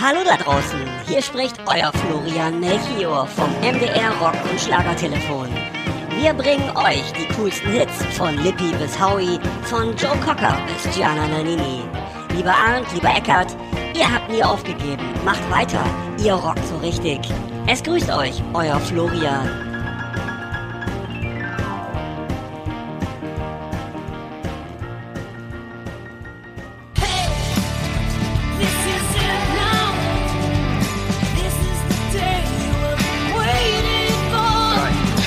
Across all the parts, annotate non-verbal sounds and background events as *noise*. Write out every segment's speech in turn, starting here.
Hallo da draußen, hier spricht euer Florian Melchior vom MDR Rock und Schlagertelefon. Wir bringen euch die coolsten Hits von Lippi bis Howie, von Joe Cocker bis Gianna Nannini. Lieber Arndt, lieber Eckart, ihr habt nie aufgegeben. Macht weiter, ihr rockt so richtig. Es grüßt euch, euer Florian.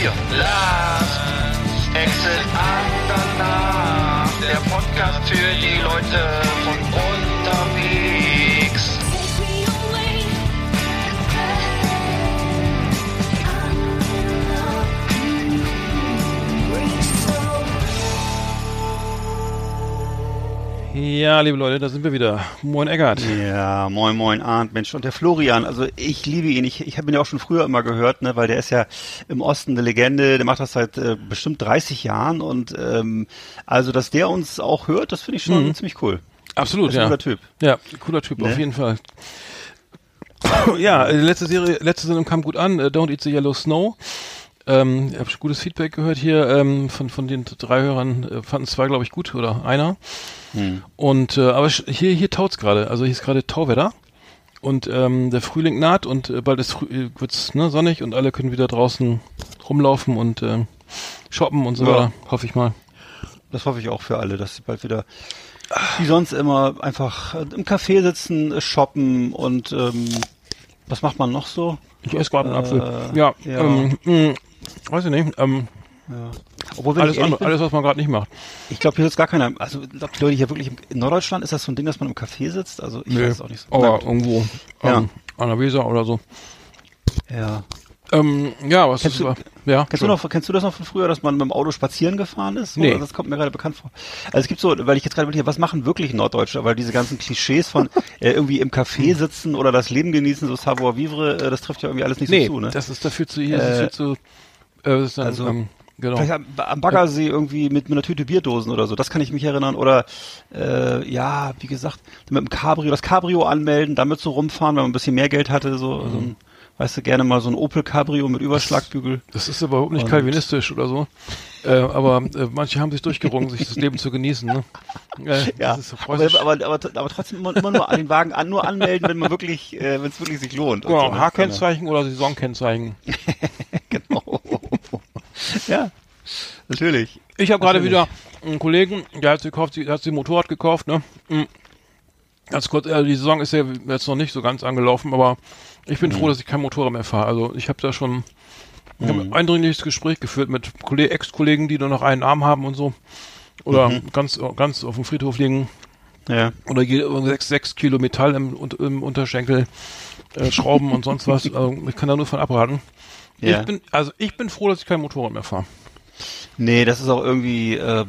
4. Last Exit Andernach, der Podcast für die Leute Ja, liebe Leute, da sind wir wieder. Moin Eggert. Ja, moin moin Arndt, Mensch. Und der Florian, also ich liebe ihn. Ich, ich habe ihn ja auch schon früher immer gehört, ne, weil der ist ja im Osten eine Legende. Der macht das seit äh, bestimmt 30 Jahren und ähm, also, dass der uns auch hört, das finde ich schon Mhm. ziemlich cool. Absolut, ist ein ja. cooler Typ. Ja, cooler Typ, Ne? auf jeden Fall. ja, äh, letzte Serie, letzte Sendung kam gut an. äh, Don't Eat the Yellow Snow. Ähm, ich habe gutes Feedback gehört hier ähm, von von den drei Hörern. Äh, fanden zwei, glaube ich, gut oder einer. Hm. Und äh, aber hier hier taut's gerade. Also hier ist gerade Tauwetter und ähm, der Frühling naht und äh, bald ist äh, wird's ne, sonnig und alle können wieder draußen rumlaufen und ähm, shoppen und so Ja. weiter. Hoffe ich mal. Das hoffe ich auch für alle, dass sie bald wieder wie sonst immer einfach äh, im Café sitzen, äh, shoppen und ähm, was macht man noch so? Ich esse gerade einen Äh, Apfel. Ja, ja. Ähm, mh, weiß ich nicht. Ähm, Ja. Obwohl, alles, andere, bin, alles, was man gerade nicht macht. Ich glaube, hier ist gar keiner. Also, ich glaube, die Leute hier wirklich in Norddeutschland ist das so ein Ding, dass man im Café sitzt. Also, ich weiß es auch nicht so. Aber gut. irgendwo Ja. ähm, an der Weser oder so. Ja. Ähm, ja, was Kennst ist du- ja, Kennst du noch, kennst du das noch von früher, dass man mit dem Auto spazieren gefahren ist? Nee. Oder Das kommt mir gerade bekannt vor. Also es gibt so, weil ich jetzt gerade hier, was machen wirklich Norddeutsche? Weil diese ganzen Klischees von *laughs* äh, irgendwie im Café sitzen oder das Leben genießen, so savoir vivre, äh, das trifft ja irgendwie alles nicht Nee, so zu, ne? das ist dafür zu hier, das Äh, ist viel zu äh, das ist dann, also, ähm, genau. Vielleicht am, am Baggersee irgendwie mit, mit einer Tüte Bierdosen oder so, das kann ich mich erinnern. Oder äh, ja, wie gesagt, mit dem Cabrio, das Cabrio anmelden, damit so rumfahren, wenn man ein bisschen mehr Geld hatte, so, so ein, weißt du, gerne mal so ein Opel Cabrio mit Überschlagbügel. Das ist aber überhaupt nicht Und- kalvinistisch oder so. Äh, aber äh, manche haben sich durchgerungen, sich das Leben zu genießen. Ne? Äh, Ja, das ist aber, aber, aber, aber trotzdem immer, immer nur den Wagen an, nur anmelden, wenn man wirklich, äh, wenn es wirklich sich lohnt. Genau, so, ne? H-Kennzeichen oder Saisonkennzeichen. *laughs* *laughs* Ja, natürlich. Ich habe gerade wieder einen Kollegen, der hat sich gekauft, der hat sich Motorrad gekauft, ne? Mm. Ganz kurz, äh, die Saison ist ja jetzt noch nicht so ganz angelaufen, aber ich bin froh, dass ich kein Motorrad mehr fahre. Also ich habe da schon ich hab ein eindringliches Gespräch geführt mit Kolle- Ex-Kollegen, die nur noch einen Arm haben und so. Oder ganz, ganz auf dem Friedhof liegen. Ja. Oder je, sechs, sechs Kilo Metall im, im Unterschenkel, äh, Schrauben und sonst was. *laughs* Also ich kann da nur von abraten. Ja. Ich bin, also ich bin froh, dass ich kein Motorrad mehr fahre. Nee, das ist auch irgendwie, äh,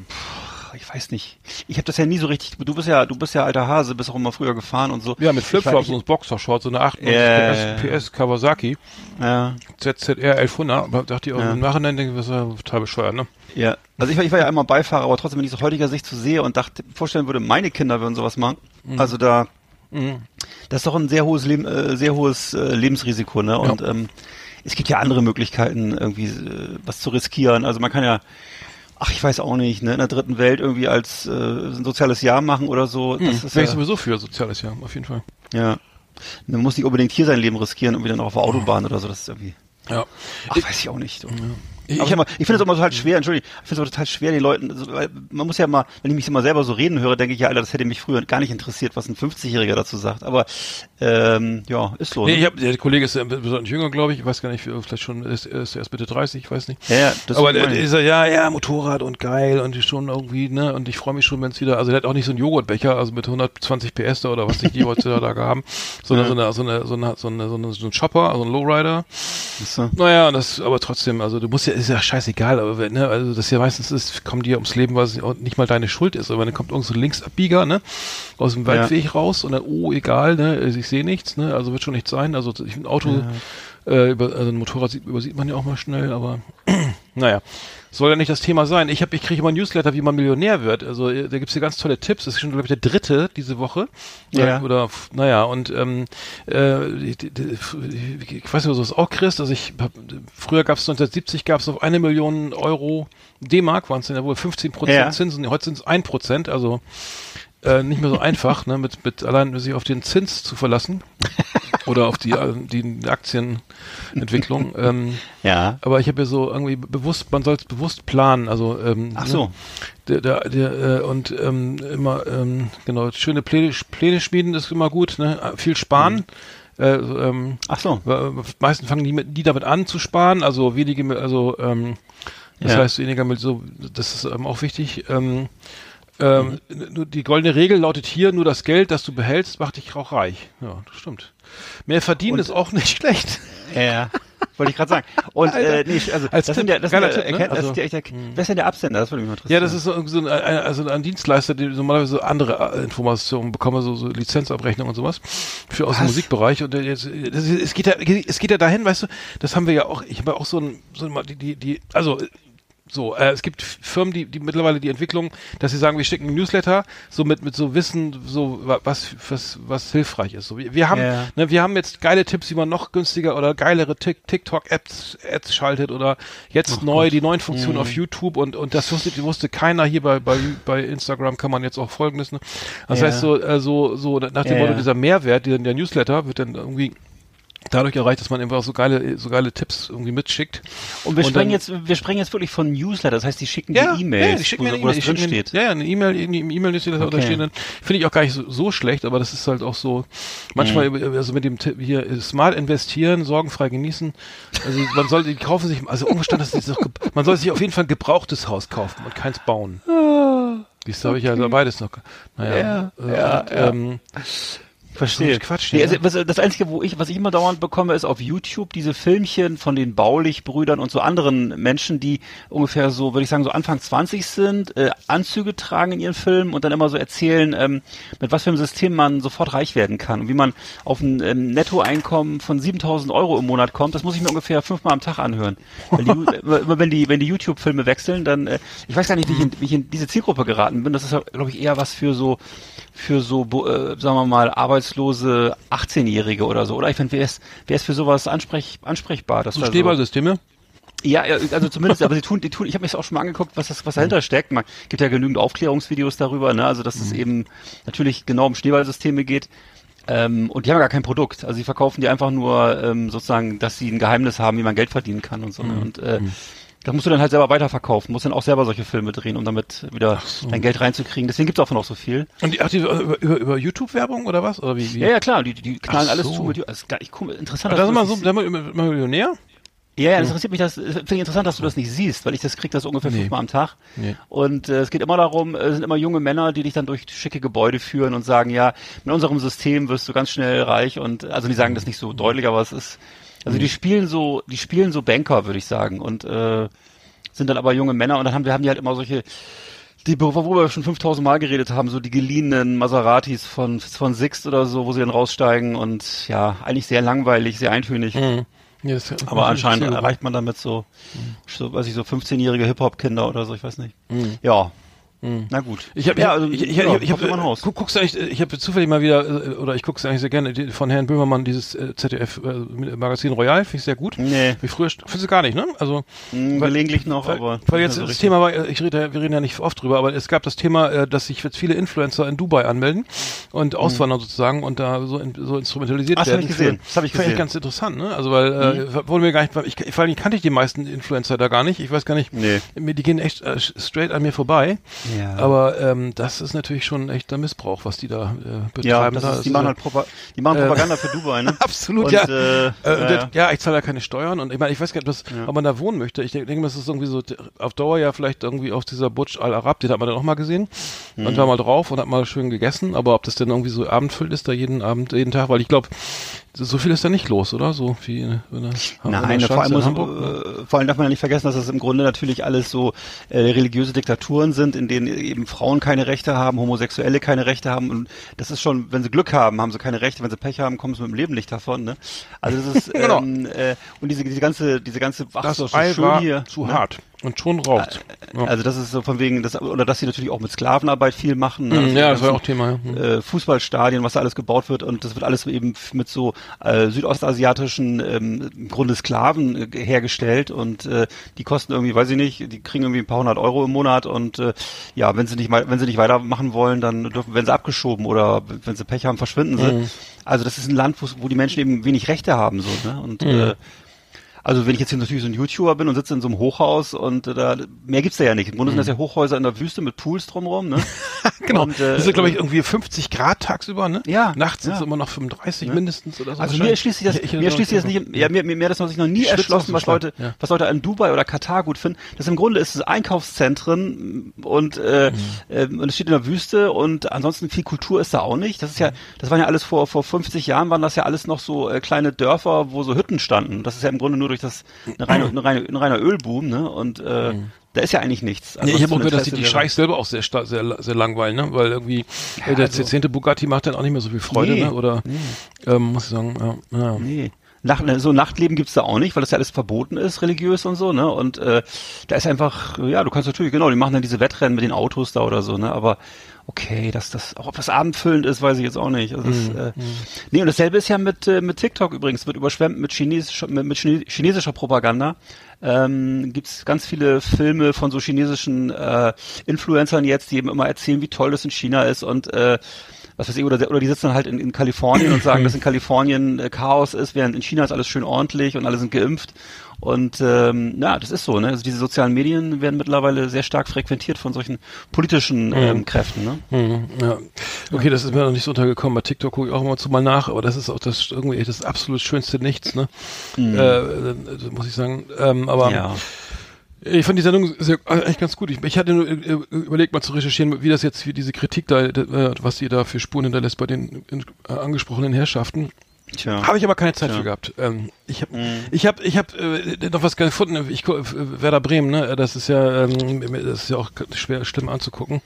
ich weiß nicht. Ich habe das ja nie so richtig. Du bist ja, du bist ja alter Hase, bist auch immer früher gefahren und so. Ja, mit Flipflops und Boxershorts, so eine 98 Ja, PS, ja, ja. PS Kawasaki, Ja, ZZR 1100, aber dachte ich auch Ja. im Nachhinein, denke ich, das ist ja total bescheuert, ne? ja. Also ich war, ich war ja einmal Beifahrer, aber trotzdem, wenn ich es aus heutiger Sicht so sehe und dachte, vorstellen würde, meine Kinder würden sowas machen. Mhm. Also da, das ist doch ein sehr hohes Leben, äh, sehr hohes äh, Lebensrisiko, ne? Und ähm, es gibt ja andere Möglichkeiten, irgendwie äh, was zu riskieren. Also man kann ja, ach, ich weiß auch nicht, ne, in der dritten Welt irgendwie als äh, ein soziales Jahr machen oder so. Das ist Wäre ich ja, sowieso für soziales Jahr, auf jeden Fall. ja. Man muss nicht unbedingt hier sein Leben riskieren, irgendwie dann auch auf der Autobahn oder so. Das ist irgendwie, Ja. ach, weiß ich auch nicht. Du. Ich- Ich, ich finde es auch immer total schwer, entschuldigung, ich finde es total schwer, den Leuten, also, weil man muss ja mal, wenn ich mich immer selber so reden höre, denke ich, ja, Alter, das hätte mich früher gar nicht interessiert, was ein 50-Jähriger dazu sagt. Aber ähm, ja, ist so. Nee, ne? ich hab, der Kollege ist ja besonders jünger, glaube ich. Ich weiß gar nicht, vielleicht schon, ist, ist erst Mitte 30, ich weiß nicht. ja, ja, das aber der ist er, ja, ja, Motorrad und geil und schon irgendwie, ne, und ich freue mich schon, wenn es wieder, also der hat auch nicht so einen Joghurtbecher, also mit 120 PS da oder was sich die heutzutage haben, sondern so eine, so eine, so eine, so eine, so eine, so ein Chopper, also ein Lowrider. Ist so. Naja, das, aber trotzdem, also du musst ja, ist ja scheißegal, aber wenn, ne, also das ja meistens ist, kommen die ja ums Leben, was auch nicht mal deine Schuld ist, aber dann kommt irgend so ein Linksabbieger, ne, aus dem Waldweg raus und dann, oh, egal, ne, also ich sehe nichts, ne, also wird schon nichts sein, also ich, ein Auto, äh, über, also ein Motorrad sieht, übersieht man ja auch mal schnell, aber *clears throat* naja, soll ja nicht das Thema sein. Ich habe, ich kriege immer ein Newsletter, wie man Millionär wird. Also äh, da gibt's hier ganz tolle Tipps. Das ist schon, glaube ich, der dritte diese Woche. Ja. Oder, naja, und ähm, äh, die, ich weiß nicht, ob du das auch kriegst. Also ich hab, früher gab's 1970 gab's auf eine Million Euro D-Mark, waren es dann ja wohl 15 Prozent Ja. Zinsen. Heute sind es ein Prozent, also äh, nicht mehr so einfach, ne, mit, mit allein sich auf den Zins zu verlassen *laughs* oder auf die, äh, die Aktienentwicklung. ähm, Ja. aber ich habe ja so irgendwie bewusst, man soll es bewusst planen. Also ähm, Ach so. Ne, der, der, der, äh, und ähm, immer ähm, genau schöne Pläne, Pläne schmieden ist immer gut. Ne? Viel sparen. Äh, ähm, Ach so. weil, äh, meisten fangen die, mit, die damit an zu sparen. Also wenige, mit- also ähm, das Ja. heißt weniger mit so. Das ist ähm, auch wichtig. Ähm, ähm, nur die goldene Regel lautet hier, nur das Geld, das du behältst, macht dich auch reich. Ja, das stimmt. Mehr verdienen ist auch nicht *laughs* schlecht. Ja. Wollte ich gerade sagen. Und äh, nee, also Als das Tipp, sind ja, das sind ja, Tipp, ne? erkennt, das Also, ist ja der- wer ist denn der Absender? Das würde mich mal interessieren. Ja, das ist so, so ein, also ein Dienstleister, der normalerweise andere äh, Informationen bekommen, so, so Lizenzabrechnung und sowas für aus dem Was? Musikbereich. Und jetzt, das, es geht ja, es geht ja dahin, weißt du, das haben wir ja auch. Ich habe ja auch so ein, so ein die, die, die, also so, äh, es gibt Firmen, die, die mittlerweile die Entwicklung, dass sie sagen, wir schicken einen Newsletter, so mit, mit so Wissen, so wa- was, was, was hilfreich ist. So, wir, wir haben, Ja. ne, wir haben jetzt geile Tipps, wie man noch günstiger oder geilere Tik- TikTok-Apps Ads schaltet oder jetzt neu die neuen Funktionen auf YouTube und, und das wusste, wusste keiner hier bei, bei, bei Instagram kann man jetzt auch folgendes, ne? Das Ja. heißt so, äh, so, so nach dem Ja, Motto, dieser Mehrwert, der, der Newsletter wird dann irgendwie dadurch erreicht, dass man einfach so geile, so geile Tipps irgendwie mitschickt. Und wir Und jetzt, wir sprechen jetzt wirklich von Newsletter, das heißt, die schicken Ja, die E-Mails, ja, die schicken wo, mir eine wo das drin steht. Ja, ja, eine E-Mail, irgendwie im E-Mail ist da Okay. stehen. Finde ich auch gar nicht so, so schlecht, aber das ist halt auch so, manchmal, Mhm. also mit dem Tipp hier, äh, smart investieren, sorgenfrei genießen. Also man soll, die kaufen sich, also umgestand, das ist doch, man soll sich auf jeden Fall ein gebrauchtes Haus kaufen und keins bauen. Dies habe ich ja also beides noch. Naja, Ah, Ja, äh, ja, und, ja. Ähm, Verstehe. Quatsch, nee, ja. also, was, das Einzige, wo ich, was ich immer dauernd bekomme, ist auf YouTube diese Filmchen von den Baulich-Brüdern und so anderen Menschen, die ungefähr so, würde ich sagen, so Anfang 20 sind, äh, Anzüge tragen in ihren Filmen und dann immer so erzählen, ähm, mit was für einem System man sofort reich werden kann und wie man auf ein ähm, Nettoeinkommen von 7000 Euro im Monat kommt. Das muss ich mir ungefähr fünfmal am Tag anhören. Die, *laughs* immer wenn die, wenn die YouTube-Filme wechseln, dann, äh, ich weiß gar nicht, wie ich, in, wie ich in diese Zielgruppe geraten bin. Das ist, glaube ich, eher was für so, für so, äh, sagen wir mal, arbeitslose 18-Jährige oder so. Oder ich finde, wer ist, wer ist für sowas ansprech, ansprechbar? Das so war so, Schneeballsysteme. ja, also zumindest, aber sie tun, die tun, ich habe mich auch schon mal angeguckt, was das, was dahinter steckt. Man gibt ja genügend Aufklärungsvideos darüber, ne? Also dass es eben natürlich genau um Schneeballsysteme geht. Ähm, und die haben ja gar kein Produkt. Also sie verkaufen die einfach nur ähm, sozusagen, dass sie ein Geheimnis haben, wie man Geld verdienen kann und so. Ne? Und äh, das musst du dann halt selber weiterverkaufen, musst dann auch selber solche Filme drehen, um damit wieder dein Geld reinzukriegen. Deswegen gibt's davon auch so viel. Und die, ach, die, über, über, über YouTube-Werbung oder was? Oder wie? wie? Ja, ja, klar, die, die knallen Ach alles so. zu mit. Also, ich, guck, interessant, Aber da dass sind du wir das so, da sind wir immer Millionär? Ja, ja, das interessiert mich, das finde ich interessant, dass du das nicht siehst, weil ich das krieg das ungefähr Nee. fünfmal am Tag. Nee. Und äh, es geht immer darum, es sind immer junge Männer, die dich dann durch schicke Gebäude führen und sagen, ja, mit unserem System wirst du ganz schnell reich und also die sagen das nicht so deutlich, aber es ist, also die spielen so, die spielen so Banker, würde ich sagen, und äh, sind dann aber junge Männer. Und dann haben wir haben die halt immer solche die, worüber wir schon 5000 Mal geredet haben, so die geliehenen Maseratis von, von Sixt oder so, wo sie dann raussteigen. Und ja, eigentlich sehr langweilig, sehr eintönig. Ja, das ist- Aber anscheinend erreicht man damit so, so weiß ich, so 15-jährige Hip-Hop-Kinder oder so, ich weiß nicht. Ja. Na gut. Ich habe ja, also, ich, ich, ja, ich, ich kommt hab, Haus. guck, guckst du eigentlich, ich habe zufällig mal wieder äh, oder ich guck's eigentlich sehr gerne die, von Herrn Böhmermann dieses äh, ZDF äh, Magazin Royal, finde ich sehr gut. Nee. Wie früher findest du gar nicht, ne? Also Hm, weil- gelegentlich noch, weil, aber. weil jetzt so das richtig. Thema war, äh, ich rede, wir reden ja nicht oft drüber, aber es gab das Thema, äh, dass sich jetzt viele Influencer in Dubai anmelden und auswandern sozusagen und da so, in, so instrumentalisiert Ah, das hab werden. ich gesehen. Das hab ich Fand gesehen. Mhm. ganz interessant, ne? Also weil äh, wurde mir gar nicht, ich, vor allem kannte ich die meisten Influencer da gar nicht. Ich weiß gar nicht, Nee. die gehen echt äh, straight an mir vorbei. Ja. Aber ähm, das ist natürlich schon ein echter Missbrauch, was die da äh, betreiben. Ja, das da. ist, die machen halt Propa die machen Äh, Propaganda für Dubai, ne? *laughs* Absolut, Und, ja. Äh, Äh, ja, das- ja. ja, ich zahle ja keine Steuern und ich meine, ich weiß gar nicht, was, ob man da wohnen möchte. Ich denke, das ist irgendwie so auf Dauer ja vielleicht irgendwie auf dieser Butch Al Arab, den hat man dann auch mal gesehen Mhm. und war mal drauf und hat mal schön gegessen, aber ob das denn irgendwie so abendfüllt ist da jeden Abend, jeden Tag, weil ich glaube, so viel ist da nicht los, oder? So wie in, in, der- in der Nein, vor allem, muss, Hamburg. ne? äh, vor allem darf man ja nicht vergessen, dass das im Grunde natürlich alles so äh, religiöse Diktaturen sind, in denen eben Frauen keine Rechte haben, Homosexuelle keine Rechte haben und das ist schon, wenn sie Glück haben, haben sie keine Rechte, wenn sie Pech haben, kommen sie mit dem Leben nicht davon. Ne? Also das ist *laughs* Genau. ähm, äh, und diese, diese ganze, diese ganze, ach, Das so Ei schön war hier, zu ne? hart und schon raucht. ja. Also das ist so von wegen, das, oder dass sie natürlich auch mit Sklavenarbeit viel machen. Ne? Also ja, das war auch Thema. Ja. Mhm. äh, Fußballstadien, was da alles gebaut wird und das wird alles eben mit so äh, südostasiatischen ähm, im Grunde Sklaven äh, hergestellt und äh, die kosten irgendwie, weiß ich nicht, die kriegen irgendwie ein paar hundert Euro im Monat und äh, ja, wenn sie nicht mal, wenn sie nicht weitermachen wollen, dann dürfen, werden sie abgeschoben oder wenn sie Pech haben, verschwinden sie. Mhm. Also das ist ein Land, wo, wo die Menschen eben wenig Rechte haben so, ne? Und äh, also wenn ich jetzt hier natürlich so ein YouTuber bin und sitze in so einem Hochhaus und äh, da mehr gibt's da ja nicht. Im Grunde sind das ja Hochhäuser in der Wüste mit Pools drumherum, ne? *laughs* Genau. Und, äh, das ist, glaube ich, irgendwie 50 Grad tagsüber, ne? Ja, Nachts sind ja. es immer noch 35 Ne? mindestens oder so. Also mir erschließt sich das, Ich- ich- mir erschließt sich das nicht, ja, mir, mir, mir das sich noch nie erschlossen, was Leute, ja. was Leute in Dubai oder Katar gut finden. Das im Grunde ist es Einkaufszentren und, äh, Mhm. ähm, und es steht in der Wüste und ansonsten viel Kultur ist da auch nicht. Das ist ja, das waren ja alles vor, vor 50 Jahren waren das ja alles noch so äh, kleine Dörfer, wo so Hütten standen. Das ist ja im Grunde nur durch das, eine reine, eine reine, ein reiner Ölboom, ne, und, äh, da ist ja eigentlich nichts. Nee, ich habe auch gehört, dass die, die Scheichs selber auch sehr, sehr, sehr langweilen, ne? Weil irgendwie äh, der also- zehnte Bugatti macht dann auch nicht mehr so viel Freude, Nee, ne? Oder ähm, muss ich sagen, ja. ja. Nee. Nacht, ne, so Nachtleben gibt's da auch nicht, weil das ja alles verboten ist, religiös und so, ne? Und äh, da ist einfach, ja, du kannst natürlich, genau, die machen dann diese Wettrennen mit den Autos da oder so, ne? Aber okay, dass das, auch ob das abendfüllend ist, weiß ich jetzt auch nicht. Also das, äh, nee, und dasselbe ist ja mit, äh, mit TikTok übrigens, wird überschwemmt mit chinesischer, mit, mit chine- chinesischer Propaganda. Ähm, gibt's ganz viele Filme von so chinesischen äh, Influencern jetzt, die eben immer erzählen, wie toll das in China ist und äh, was weiß ich, oder, oder die sitzen halt in, in Kalifornien und sagen, *clears throat* dass in Kalifornien äh, Chaos ist, während in China ist alles schön ordentlich und alle sind geimpft. Und ähm, ja, das ist so, ne? Also diese sozialen Medien werden mittlerweile sehr stark frequentiert von solchen politischen ähm, Kräften, ne? Mhm, ja. Okay, das ist mir noch nicht so untergekommen. Bei TikTok gucke ich auch immer zu mal nach, aber das ist auch das irgendwie das absolut schönste Nichts, ne? Äh, äh, muss ich sagen. Ähm, aber Mhm. Ja. Ich fand die Sendung sehr, eigentlich ganz gut. Ich, ich hatte nur äh, überlegt, mal zu recherchieren, wie das jetzt, wie diese Kritik da, äh, was die da für Spuren hinterlässt bei den äh, angesprochenen Herrschaften. Tja. Habe ich aber keine Zeit Tja. für gehabt. Ähm, ich habe, ich habe, ich habe äh, noch was gefunden. Ich gu- äh, Werder Bremen, ne? Das ist ja, ähm, das ist ja auch schwer, schlimm anzugucken.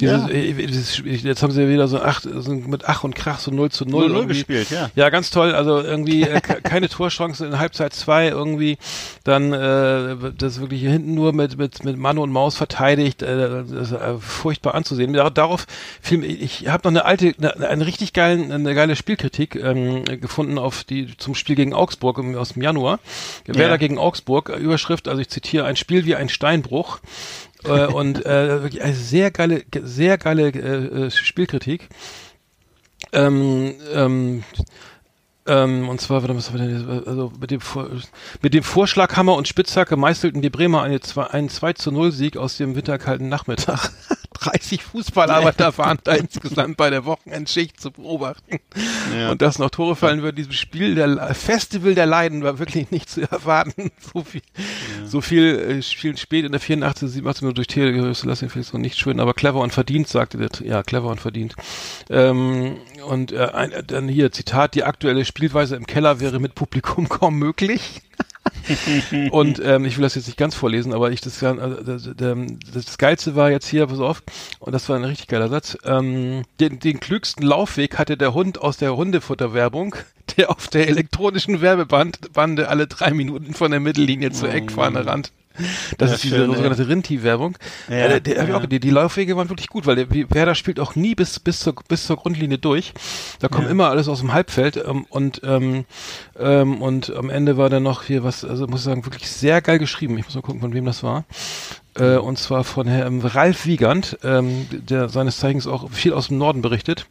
Dieses, Ja. äh, dieses, jetzt haben sie ja wieder so acht, so mit Ach und Krach so 0 zu 0, 0-0 irgendwie. gespielt, ja. Ja, ganz toll. Also irgendwie äh, ke- keine Torchance in Halbzeit zwei irgendwie. Dann äh, das wirklich hier hinten nur mit mit mit Mann und Maus verteidigt. Äh, das ist äh, furchtbar anzusehen. Dar- Darauf mir- ich habe noch eine alte, eine, eine richtig geilen, eine geile Spielkritik ähm, gefunden auf die zum Spiel gegen Augsburg aus dem Januar. Werder gegen Augsburg. äh, Überschrift, also ich zitiere: Ein Spiel wie ein Steinbruch. äh, *laughs* und äh, wirklich eine sehr geile, sehr geile äh, äh, Spielkritik. Ähm, ähm, ähm, und zwar, also mit dem, mit dem Vorschlaghammer und Spitzhacke meißelten die Bremer eine, zwei- einen 2 zu 0 Sieg aus dem winterkalten Nachmittag. *laughs* 30 Fußballarbeiter *laughs* waren da insgesamt bei der Wochenendschicht zu beobachten. Ja. Und dass noch Tore fallen wird, diesem Spiel der Festival der Leiden war wirklich nicht zu erwarten. *laughs* So viel, so viel äh, Spiel spät in der 84, 87 Minute durch Theo Selassie vielleicht so nicht schön, aber clever und verdient, sagte der, ja, clever und verdient. Ähm, und äh, ein, dann hier Zitat, die aktuelle Spielweise im Keller wäre mit Publikum kaum möglich. *laughs* *laughs* und ähm, ich will das jetzt nicht ganz vorlesen, aber ich das, also, das, das, das Geilste war jetzt hier, pass auf, und das war ein richtig geiler Satz. Ähm, den, den klügsten Laufweg hatte der Hund aus der Hundefutterwerbung, *laughs* der auf der elektronischen Werbebande alle drei Minuten von der Mittellinie zur Eckfahne rannt. *laughs* Das Ja, ist diese schön, ey. sogenannte Rinti-Werbung. Ja, äh, der, hab ich ja. die, die Laufwege waren wirklich gut, weil der Werder spielt auch nie bis, bis, zur, bis zur Grundlinie durch. Da kommt immer alles aus dem Halbfeld ähm, und, ähm, ähm, und am Ende war dann noch hier was, also muss ich sagen, wirklich sehr geil geschrieben. Ich muss mal gucken, von wem das war. Äh, und zwar von Herrn Ralf Wiegand, ähm, der seines Zeichens auch viel aus dem Norden berichtet.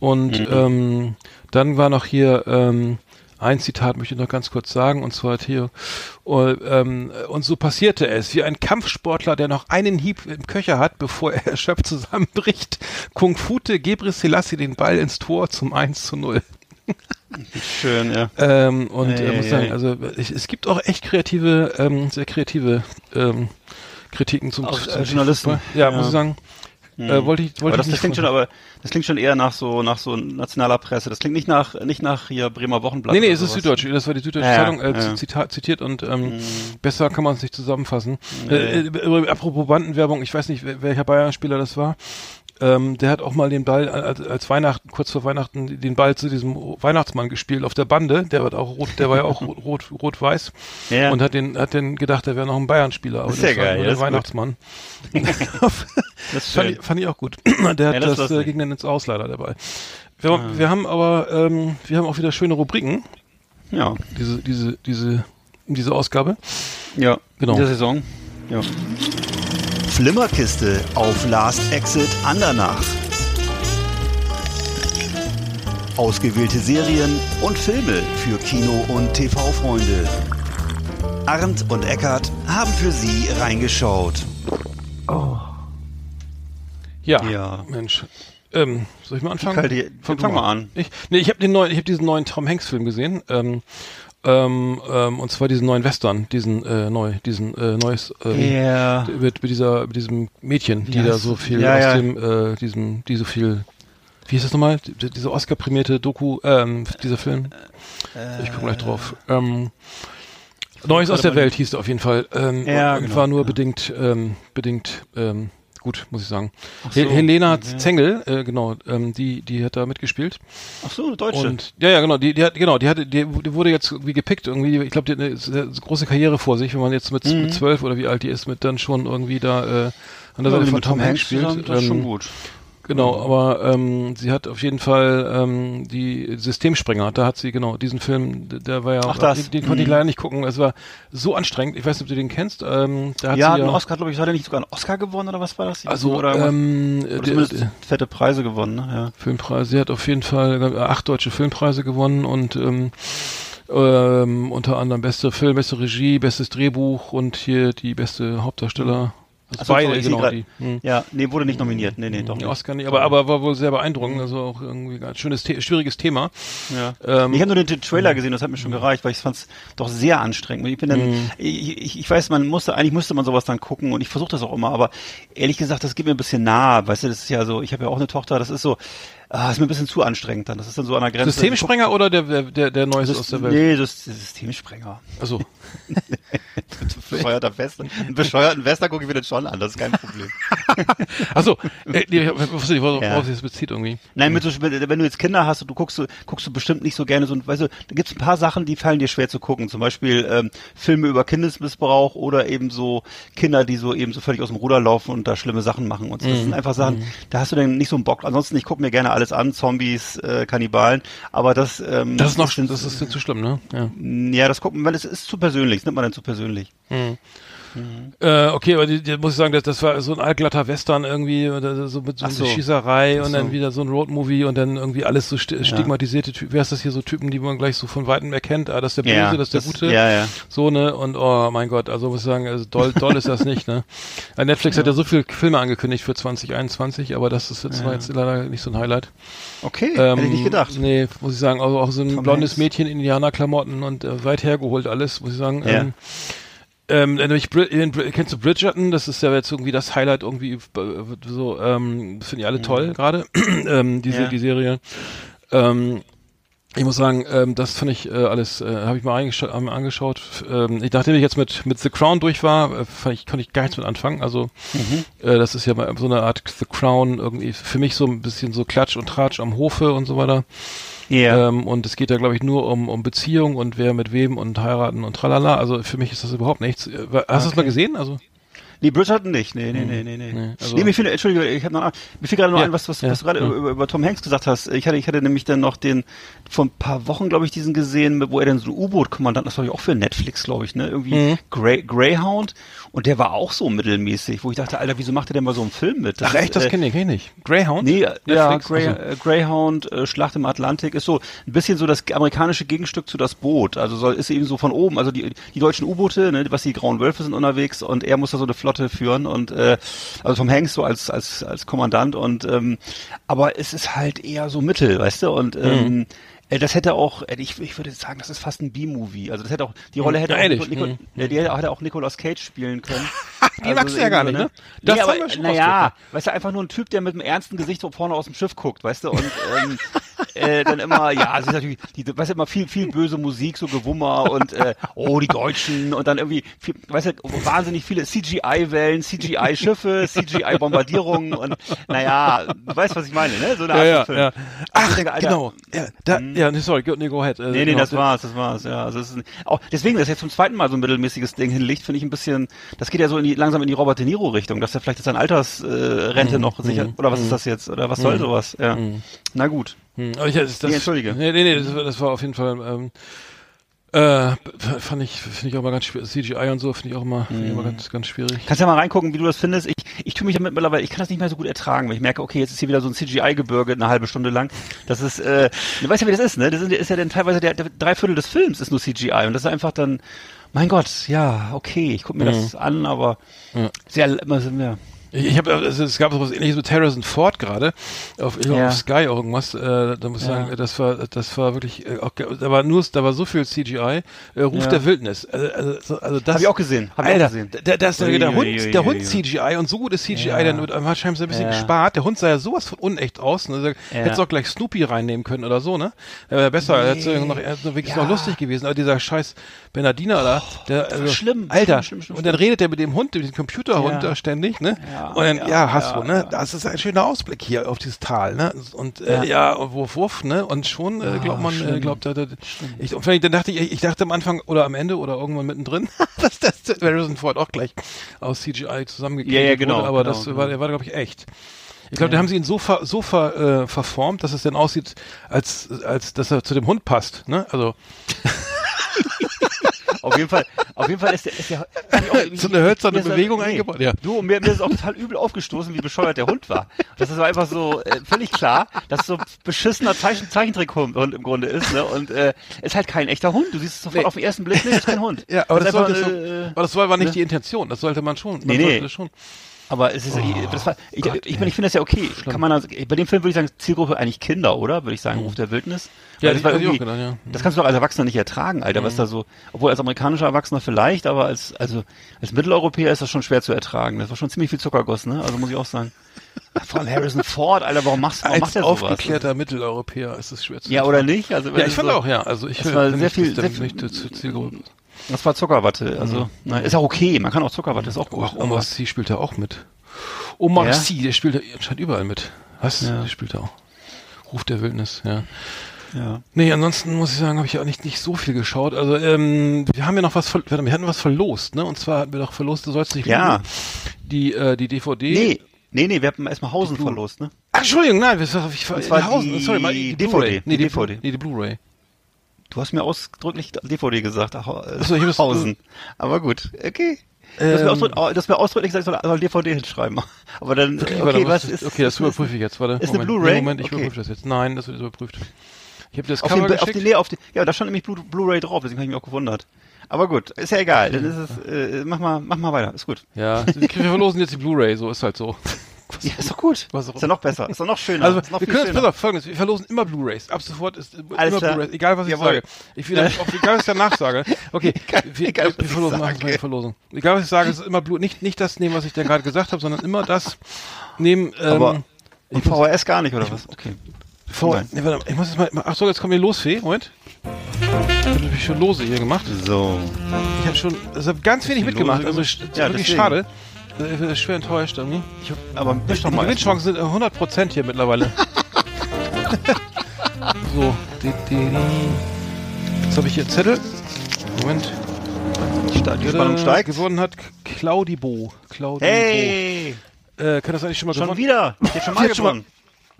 Und Mhm. ähm, dann war noch hier ähm, ein Zitat, möchte ich noch ganz kurz sagen, und zwar Theo. Oh, ähm, und so passierte es, wie ein Kampfsportler, der noch einen Hieb im Köcher hat, bevor er *laughs* erschöpft zusammenbricht, Kung Fute Gebre Selassie den Ball ins Tor zum 1 zu 0. Schön, ja. Ähm, und Ei, äh, muss sagen, also ich, es gibt auch echt kreative, ähm, sehr kreative ähm, Kritiken zum Aus, zum äh, Journalisten. Ja, Ja. muss ich sagen. Äh, wollte ich, wollte Aber das, das klingt schon, aber das klingt schon eher nach so nach so nationaler Presse. Das klingt nicht nach nicht nach hier Bremer Wochenblatt. Nee, nee, es ist sowas. Süddeutsche. Das war die Süddeutsche Ja, Zeitung, äh, ja. Zitat, zitiert und ähm, besser kann man es nicht zusammenfassen. Äh, äh, übrigens, apropos Bandenwerbung, ich weiß nicht, welcher Bayern-Spieler das war. Ähm, der hat auch mal den Ball als, als Weihnachten, kurz vor Weihnachten, den Ball zu diesem Weihnachtsmann gespielt auf der Bande. Der war auch rot, der war ja auch *laughs* rot, rot-weiß Ja. und hat den, hat den gedacht, der wäre noch ein Bayern-Spieler. Aber Das ist ja geil, nur der. Weihnachtsmann. *laughs* *laughs* Das ist fand, ich, fand ich auch gut. *clears throat* der hat Ja, das das, äh, ging dann ins Aus leider dabei. Wir, wir haben aber, ähm, wir haben auch wieder schöne Rubriken Ja, diese, diese, diese, diese Ausgabe. ja. Genau. In der Saison. Ja. Flimmerkiste auf Last Exit Andernach. Ausgewählte Serien und Filme für Kino- und TV-Freunde. Arndt und Eckart haben für Sie reingeschaut. Ja, Ja. Mensch. Ähm, soll ich mal anfangen? Kalte- Fang, fang mal an. Ich, nee, ich habe den neuen, ich habe diesen neuen Tom Hanks Film gesehen. Ähm, ähm, ähm, und zwar diesen neuen Western, diesen äh, neu, diesen äh, neues äh, Ja. mit, mit dieser, mit diesem Mädchen, die Ja, da so viel ja, aus ja. dem, äh, diesem, die so viel, wie hieß das nochmal? Die, diese Oscar-prämierte Doku, ähm, dieser Film. ich gucke gleich drauf. Ähm, Neues aus der Welt hieß er auf jeden Fall. Ähm, Ja, und, und genau, war nur ja. bedingt, ähm, bedingt, ähm, gut, muss ich sagen. so, Hel Helena okay. Zengel, äh, genau, ähm, die, die hat da mitgespielt. Ach so, eine Deutsche. Und ja, ja, genau, die, die hat, genau, die hatte, die, die wurde jetzt irgendwie gepickt irgendwie. Ich glaube, die hat eine sehr große Karriere vor sich, wenn man jetzt mit, mit zwölf oder wie alt die ist, mit dann schon irgendwie da äh, an der Mhm. Ja, Seite von Tom Hanks spielt. Das ist schon Ähm, gut. Genau, aber ähm, sie hat auf jeden Fall ähm, die Systemsprenger, da hat sie genau diesen Film, der- war ja Ach, das. den, den konnte ich Mhm. leider nicht gucken, es war so anstrengend, ich weiß nicht, ob du den kennst, ähm, da hat Ja, sie hat ja einen Oscar, glaube ich, hat er nicht sogar einen Oscar gewonnen oder was war das? also oder ähm, Oder der, zumindest der fette Preise gewonnen, ne? Ja. Filmpreis, sie hat auf jeden Fall ich, acht deutsche Filmpreise gewonnen und ähm, ähm, unter anderem beste Film, beste Regie, bestes Drehbuch und hier die beste Hauptdarsteller. Ach beide, sorry, genau. grad- Die, hm. Ja, nee, wurde nicht nominiert. Nee, nee, doch nicht. Oscar nicht, aber, aber war wohl sehr beeindruckend, also auch irgendwie ganz schönes, The schwieriges Thema. Ja. Ähm, ich habe nur den, Trailer gesehen, das hat mir schon gereicht, weil ich fand's doch sehr anstrengend. Ich bin dann, Mhm. ich, ich, ich weiß, man musste, eigentlich müsste man sowas dann gucken und ich versuche das auch immer, aber ehrlich gesagt, das geht mir ein bisschen nah, weißt du, das ist ja so, ich habe ja auch eine Tochter, das ist so, ah, ist mir ein bisschen zu anstrengend dann, das ist dann so an der Grenze. Systemsprenger oder der, der, der, der Neueste aus der Welt? Nee, das ist Systemsprenger. Also, *laughs* Bescheuerter Wester. Einen bescheuerten Wester gucke ich mir das schon an, das ist kein Problem. *laughs* also, äh, nee, ich wusste nicht, worauf Ja. sich das bezieht irgendwie. Nein, mit so, wenn du jetzt Kinder hast und du guckst, du guckst du bestimmt nicht so gerne so, weißt du, da gibt's ein paar Sachen, die fallen dir schwer zu gucken. Zum Beispiel ähm, Filme über Kindesmissbrauch oder eben so Kinder, die so eben so völlig aus dem Ruder laufen und da schlimme Sachen machen. Und so. das sind einfach Sachen, da hast du dann nicht so einen Bock. Ansonsten, ich gucke mir gerne alles an, Zombies, äh, Kannibalen, aber das ähm, Das ist noch, sind- das ist zu schlimm, ne? Ja. ja, das gucken, weil es ist zu persönlich, das nimmt man dann zu persönlich. Äh, okay, aber die, die, muss ich sagen, das, das war so ein altglatter Western irgendwie, so mit so, so. Schießerei Ach und so. dann wieder so ein Roadmovie und dann irgendwie alles so sti stigmatisierte Typen. Wer ist das hier so Typen, die man gleich so von Weitem erkennt? Ah, das ist der Böse, Ja, das ist der das- Gute. ja, ja. So, ne? Und oh mein Gott, also muss ich sagen, also doll, doll ist das *laughs* nicht, ne? Netflix hat ja so viele Filme angekündigt für 2021, aber das ist jetzt, war jetzt leider nicht so ein Highlight. Okay, Ähm, hätte ich nicht gedacht. Nee, muss ich sagen, also auch so ein Tom blondes Hanks. Mädchen in Indianerklamotten und äh, weit hergeholt alles, muss ich sagen. Ja. Ähm, ähm, nämlich kennst du Bridgerton? Das ist ja jetzt irgendwie das Highlight irgendwie äh, so, ähm, finde ich alle toll gerade, *clears throat* ähm, diese Mhm. Ja. die Serie. Ähm, ich muss sagen, ähm, das fand ich äh, alles, äh, habe ich mal angeschaut. Ähm, ich, nachdem ich jetzt mit mit The Crown durch war, äh, fand ich, konnte ich gar nichts mit anfangen. Also Mhm. äh, das ist ja mal so eine Art The Crown irgendwie für mich so ein bisschen so Klatsch und Tratsch am Hofe und so weiter. Ja. Ähm, und es geht da, glaube ich, nur um, um Beziehung und wer mit wem und heiraten und tralala. Also für mich ist das überhaupt nichts. Äh, Hast du das mal gesehen? Also, Nee, Bridgerton nicht. Nee, nee, nee, nee, nee. Nee, also- nee, mir fiel, Entschuldige, ich habe noch, mir fiel gerade noch Ja, ein, was, was, ja, was du gerade ja. über, über Tom Hanks gesagt hast. Ich hatte, ich hatte nämlich dann noch den, vor ein paar Wochen, glaube ich, diesen gesehen, wo er dann so ein U-Boot-Kommandant, das war ja auch für Netflix, glaube ich, ne, irgendwie Mhm. Grey, Greyhound. Und der war auch so mittelmäßig, wo ich dachte, Alter, wieso macht er denn mal so einen Film mit? Ach ist, echt, das äh, kenne ich, kenn ich nicht. Greyhound? Nee, ja, Netflix? Grey, Also- äh, Greyhound, äh, Schlacht im Atlantik ist so ein bisschen so das amerikanische Gegenstück zu das Boot. Also soll, ist eben so von oben, also die, die deutschen U-Boote, ne, was die grauen Wölfe sind unterwegs und er muss da so eine Flotte führen und äh, also vom Hanks so als als als Kommandant und ähm, aber es ist halt eher so Mittel, weißt du und ähm, äh, das hätte auch, äh, ich, ich würde sagen, das ist fast ein B-Movie. Also das hätte auch, die Rolle hätte auch, ehrlich? Nico, Mhm. ja, die hätte auch Nicolas Cage spielen können. *laughs* Die magst du ja irgendwie gar nicht, ne? Das Das nee, haben aber, wir schon naja, weißt du, einfach nur ein Typ, der mit einem ernsten Gesicht so vorne aus dem Schiff guckt, weißt du, und ähm, *laughs* äh, dann immer, ja, es ist natürlich, die, weißt du, immer viel, viel böse Musik, so Gewummer und äh, oh, die Deutschen und dann irgendwie, viel, weißt du, wahnsinnig viele CGI-Wellen, CGI-Schiffe, CGI-Bombardierungen und naja, du weißt, was ich meine, ne? So eine Art Ja, ja, Film. ja. Also Ach, ich denke, genau. Ja, da, ja, nee, sorry, go, nee, go ahead. Äh, Nee, nee, genau. das war's, das war's, ja. Also ist ein, auch deswegen, dass jetzt zum zweiten Mal so ein mittelmäßiges Ding hinlegt, finde ich ein bisschen, das geht ja so in die, langsam in die Robert De Niro Richtung, dass er vielleicht jetzt seine Altersrente äh, Rente noch sicher, oder was ist das jetzt, oder was soll sowas, ja. Na gut. Hm, aber ich, das, das, Nee, entschuldige. Nee, nee, nee das, war- das war auf jeden Fall, ähm, äh, fand ich, finde ich auch mal ganz schwierig. CGI und so finde ich auch immer, finde ich immer ganz, ganz schwierig. Kannst ja mal reingucken, wie du das findest. Ich, ich tue mich damit mittlerweile, ich kann das nicht mehr so gut ertragen, weil ich merke, okay, jetzt ist hier wieder so ein CGI-Gebirge eine halbe Stunde lang. Das ist, äh, du weißt ja, wie das ist, ne? Das ist, ist ja dann teilweise der, der drei Viertel des Films ist nur CGI und das ist einfach dann, mein Gott, ja, okay, ich gucke mir das an, aber Ja. sehr, immer so, ja. Ich, habe, also es gab so was ähnliches mit Harrison Ford gerade auf, Ja. auf Sky irgendwas. Äh, da muss ich Ja. sagen, das war, das war wirklich, äh, auch, da war nur, da war so viel CGI. Äh, Ruf Ja. der Wildnis. Also, also, so- also das. Hab ich auch gesehen, hab ich auch Alter, gesehen. Der, das, der, der Ui, Hund, der Hund. CGI und so gut ist CGI, Ja. dann wird wahrscheinlich so ein bisschen Ja. gespart. Der Hund sah ja sowas von unecht aus. Ne? Also, Ja. Hättest auch gleich Snoopy reinnehmen können oder so, ne? Wäre besser, er hätte noch, hätte wirklich Ja. noch lustig gewesen. Aber dieser scheiß Bernardiner da, der, also, schlimm, Alter. schlimm, schlimm, schlimm, und dann redet er mit dem Hund, mit dem Computerhund Ja. da ständig, ne? Ja, und dann, ja, ja, hast ja, du, ne? ja. Das ist ein schöner Ausblick hier auf dieses Tal, ne? Und äh, ja, und wuff, wuff, ne? Und schon äh, glaubt man, äh, glaubt er, ich, und dann dachte ich, ich dachte am Anfang oder am Ende oder irgendwann mittendrin, *laughs* dass das Harrison Ford auch gleich aus CGI zusammengekriegt Ja, ja, genau, wurde, aber genau, das genau. war, der war, glaube ich, echt. Ich glaube, da haben sie ihn so, ver, so ver, äh, verformt, dass es dann aussieht, als, als dass er zu dem Hund passt, ne? Also Auf jeden Fall, auf jeden Fall ist der, ist der *laughs* So eine hölzerne das- Bewegung eingebaut, ja. Du, mir, mir ist auch total übel aufgestoßen, wie bescheuert der Hund war. Das ist einfach so äh, völlig klar, dass es so beschissener Zeichen, Zeichentrickhund im Grunde ist, ne? Und äh, ist halt kein echter Hund. Du siehst es sofort Nee. auf den ersten Blick, nee, ist kein Hund. *laughs* Ja, aber ist das, einfach, sollte äh, schon, aber das war aber nicht ne? die Intention. Das sollte man schon. Man Nee, nee. das schon. Aber es ist, das war, ich, Oh Gott, ich, meine, ich finde das ja okay. Kann man also, bei dem Film würde ich sagen, Zielgruppe eigentlich Kinder, oder? Würde ich sagen, Ruf der Wildnis. Ja, das, war ich irgendwie- gedacht, ja. Mhm. das kannst du doch als Erwachsener nicht ertragen, Alter, was da so, obwohl als amerikanischer Erwachsener vielleicht, aber als, also, als Mitteleuropäer ist das schon schwer zu ertragen. Das war schon ziemlich viel Zuckerguss, ne? Also muss ich auch sagen. *laughs* Vor allem Harrison Ford, Alter, warum machst, warum Als macht er sowas? aufgeklärter Mitteleuropäer ist es schwer zu Ja, oder nicht? Also, Ja, ich fand so, auch, ja. Also ich Das will- war sehr viel- das sehr viel- nicht zur zur Zielgruppe. Das war Zuckerwatte, also, na, ist auch okay. Man kann auch Zuckerwatte, ist auch gut. Ach, Omar Sy spielt da auch mit. Omar Ja? Sy, der spielt da anscheinend überall mit. Was? Ja. Der spielt da auch. Ruf der Wildnis, ja. ja. Nee, ansonsten muss ich sagen, habe ich auch nicht, nicht so viel geschaut. Also, ähm, wir haben ja noch was, ver wir hatten was verlost, ne? Und zwar hatten wir doch verlost, du sollst nicht Ja. die, äh, die DVD. Nee, nee, nee, wir haben erstmal Hausen verlost, ne? Ach, Entschuldigung, nein, wir, ich, Das war Hausen, sorry, mal, die DVD. Nee, die die DVD. Nee, die Blu-ray. Du hast mir ausdrücklich DVD gesagt, ach, äh, Ach so, ich Hausen. Aber gut, okay. Du hast, mir Ähm, ausdrücklich, du hast mir ausdrücklich gesagt, ich soll, soll DVD hinschreiben. *laughs* Aber dann, okay, Warte, was ist, okay, das überprüfe ich jetzt, warte. ist eine Moment, Blu-ray? Nee, Moment, ich Okay. überprüfe das jetzt. Nein, das wird überprüft. Ich habe das auf, Cover den, auf die, nee, auf die, ja, da stand nämlich Blu- Blu-ray drauf, deswegen habe ich mich auch gewundert. Aber gut, ist ja egal, dann ist es, äh, mach mal, mach mal weiter, ist gut. ja, wir verlosen jetzt die Blu-ray, so ist halt so. *laughs* Ja, ist doch gut. Was ist ja noch besser, ist doch noch schöner. Also, ist noch wir können schöner. pass auf, folgendes, wir verlosen immer Blu-Rays. Ab sofort ist immer Alles klar. Blu-Rays, egal was ich Jawohl. sage. Ich will auch, egal was ich danach sage. Okay, *laughs* wir, egal, was wir ich verlosen, machen wir eine Verlosung. Egal was ich sage, es ist immer Blu, nicht, nicht das nehmen, was ich dir gerade gesagt habe, sondern immer das nehmen, ähm, Aber und VHS gar nicht, oder was? Okay. Nein. nee, warte, ich muss jetzt mal, ach so, jetzt kommen wir los, Fee, Moment. Ich habe schon Lose hier gemacht. So. Ich habe schon, also ganz wenig mitgemacht, also Ja, wirklich deswegen. schade. Ich bin schwer enttäuscht irgendwie. Ich aber Die. Gewinnchancen sind äh, 100% hier mittlerweile. *laughs* so. Jetzt habe ich hier einen Zettel. Moment. Die Spannung steigt. Gewonnen hat Claudibo. Claudio. Hey! Äh, kann das eigentlich schon mal Schon gewonnen? wieder! *laughs* Der hat schon mal schon mal-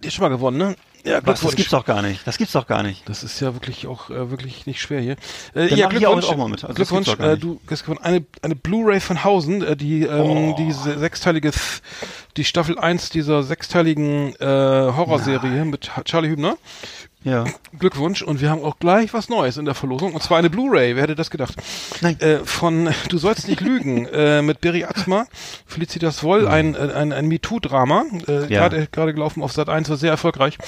hat schon mal gewonnen, ne? Ja, Was, das gibt's doch gar nicht. Das gibt's doch gar nicht. Das ist ja wirklich auch äh, wirklich nicht schwer hier. Äh, Dann ja, mach ich auch- Glückwunsch, mal mit. Also Glückwunsch. Äh, du hast gewonnen eine eine Blu-ray von Hausen, äh, die ähm, Oh. diese sechsteilige die Staffel 1 dieser sechsteiligen äh, Horrorserie mit Ha- Charlie Hübner. Ja. Glückwunsch und wir haben auch gleich was Neues in der Verlosung und zwar eine Blu-ray. Wer hätte das gedacht? Nein. Äh, von Du sollst nicht lügen *laughs* äh, mit Berry Atzma, Felicitas Woll, ein ein, ein MeToo-Drama, äh. Ja. gerade gelaufen auf Sat 1, war sehr erfolgreich.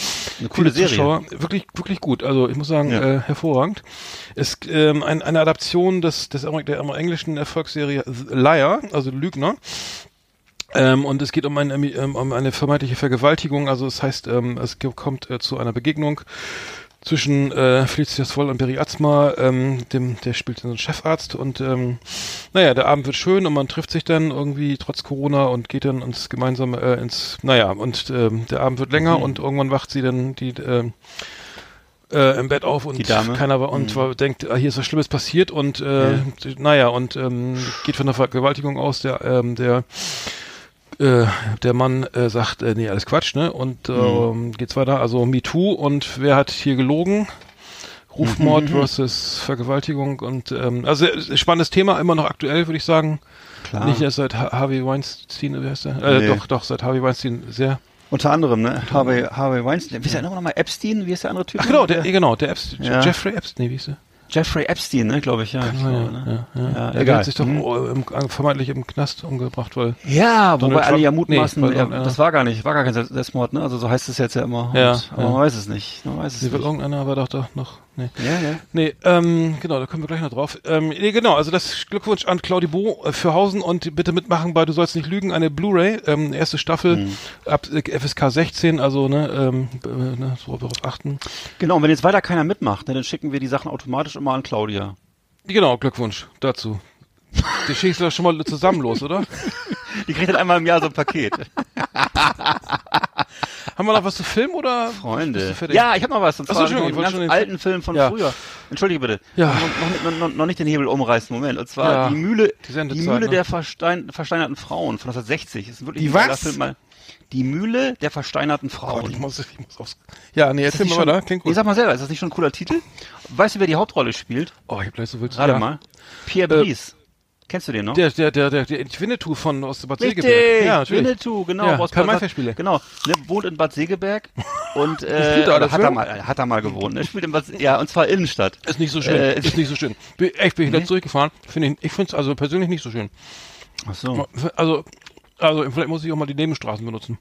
Eine coole Viele Serie. Zuschauer, wirklich wirklich gut. Also ich muss sagen Ja. äh, hervorragend. Es ähm, ein, eine Adaption des des der englischen Erfolgsserie The Liar, also Lügner. Ähm, und es geht um eine, ähm, um eine vermeintliche Vergewaltigung. Also es heißt, ähm, es kommt äh, zu einer Begegnung zwischen äh, Felicitas Woll und Berry Atzma, ähm, dem, der spielt so einen Chefarzt und ähm, naja, der Abend wird schön und man trifft sich dann irgendwie trotz Corona und geht dann ins gemeinsame äh, ins, naja, und ähm, der Abend wird länger und irgendwann wacht sie dann die ähm, äh, im Bett auf und keiner war und war, denkt, ah, hier ist was Schlimmes passiert und äh, naja, und ähm, geht von der Vergewaltigung aus, der, ähm, der äh, der Mann äh, sagt, äh, nee, alles Quatsch, ne? Und ähm, geht's weiter, also MeToo und wer hat hier gelogen? Rufmord versus Vergewaltigung und ähm, also äh, spannendes Thema, immer noch aktuell, würde ich sagen. Klar. Nicht erst seit Ha- Harvey Weinstein, wie heißt der? Äh, Nee. Doch, doch, seit Harvey Weinstein sehr. Unter anderem, ne? Harvey, Harvey Weinstein. Wie ist der noch mal? Epstein? Wie ist der andere Typ? Ach genau, der, genau, der Epstein, Ja. Jeffrey Epstein, nee, wie hieß der? Jeffrey Epstein, ne? Glaube ich, ja. Ja, glaube, ja, ne? ja, ja. Ja, der egal. hat sich doch Mhm. oh, im, vermeintlich im Knast umgebracht, weil Ja, Donald wobei alle ja nee, mutmaßen, ja, irgendeiner- das war gar nicht, war gar kein Selbstmord, ne? Also so heißt es jetzt ja immer. Ja, Und, aber ja. man weiß es nicht. Man weiß es sie nicht. irgendeiner, aber doch, doch noch, nee. Ja, ja. Nee, ähm, genau, da kommen wir gleich noch drauf. Ähm, nee, genau, also das Glückwunsch an Claudi Bo äh, für Hausen und bitte mitmachen bei Du sollst nicht lügen, eine Blu-ray, ähm, erste Staffel Mhm. ab äh, FSK 16, also ne, ähm, äh, ne, so darauf achten. Genau, und wenn jetzt weiter keiner mitmacht, ne, dann schicken wir die Sachen automatisch immer an Claudia. Genau, Glückwunsch dazu. Die schickst du doch schon mal zusammen los, oder? *laughs* Die kriegt dann einmal im Jahr so ein Paket. *laughs* Haben wir noch was zu filmen oder? Freunde. Ja, ich habe noch was. Und Ach so, zwar Entschuldigung, ich einen wollte ganz schon den- alten Film von Ja. früher. Entschuldige bitte. Ja. Noch, noch, noch, noch nicht den Hebel umreißen, Moment. Und zwar Ja, die Mühle, die die, Mühle ne? der verstein, versteinerten Frauen von 1960. Ist wirklich Die was? Film, mal. Die Mühle der versteinerten Gott, Frauen. ich muss, ich muss aufs. Ja, nee, erzähl mal schon- weiter, klingt gut. sag mal selber, ist das nicht schon ein cooler Titel? Weißt du, wer die Hauptrolle spielt? Oh, ich hab gleich so wild. Gerade ja. mal. Pierre Äh, Brice. Kennst du den noch? Der, der, der, der, der Winnetou von aus Bad Richtig, Segeberg. Ja, natürlich. Winnetou, genau. Ja, aus Karl Bad-. Genau, ne, wohnt in Bad Segeberg und *laughs* äh, das hat er mal, hat er mal gewohnt. Ne? Spielt in Bad, ja, und zwar Innenstadt. Ist nicht so schön. Äh, ist nicht so schön. Echt, bin ich Nee? letztens zurückgefahren. Finde ich, ich finde es also persönlich nicht so schön. Ach so. Also, also vielleicht muss ich auch mal die Nebenstraßen benutzen.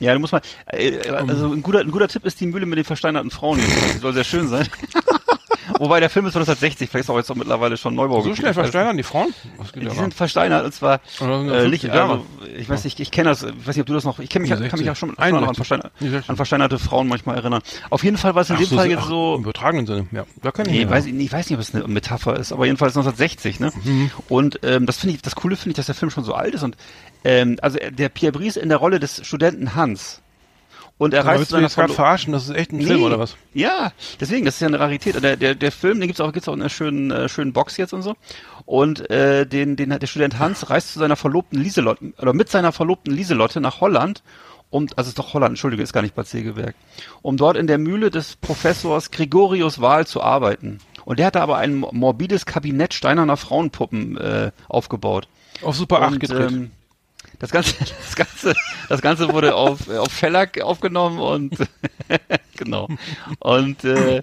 Ja, du musst mal, äh, also ein guter, ein guter Tipp ist die Mühle mit den versteinerten Frauen. Die soll sehr schön sein. *laughs* Wobei der Film ist von 1960, vielleicht ist auch jetzt auch mittlerweile schon Neubau. So schnell versteinern die Frauen? Die sind versteinert und zwar äh, nicht, 50 Jahre? also, ich weiß nicht, ich kenne das, ich weiß nicht, ob du das noch, ich kenne mich, kann mich 60. auch schon, schon 61. noch an, versteiner, Ja, 60. an versteinerte Frauen manchmal erinnern. Auf jeden Fall war es in Ach dem so, Fall jetzt ach, so, Im übertragenen Sinne, ja. Da kann ich Nee, weiß ich, nicht, ich weiß nicht, ob es eine Metapher ist, aber jedenfalls 1960, ne? Mhm. Und ähm, das finde ich, das Coole finde ich, dass der Film schon so alt ist und ähm, also der Pierre Brice in der Rolle des Studenten Hans. Und er reist gerade Verlo- verarschen? Das ist echt ein Film, oder was? Ja, deswegen, das ist ja eine Rarität. Der, der, der Film, den gibt's auch, gibt's auch in einer schönen, äh, schönen Box jetzt und so. Und äh, den, den hat der Student Hans reist zu seiner Verlobten Lieselotte, oder mit seiner Verlobten Lieselotte nach Holland, um, also ist doch Holland, Entschuldige, ist gar nicht Bad Segeberg, um dort in der Mühle des Professors Gregorius Wahl zu arbeiten. Und der hatte aber ein morbides Kabinett steinerner Frauenpuppen äh, aufgebaut. Auf Super 8 Und, gedreht. ähm, das ganze, *laughs* das ganze, das ganze wurde auf äh, auf Shellac aufgenommen und *laughs* genau. Und äh,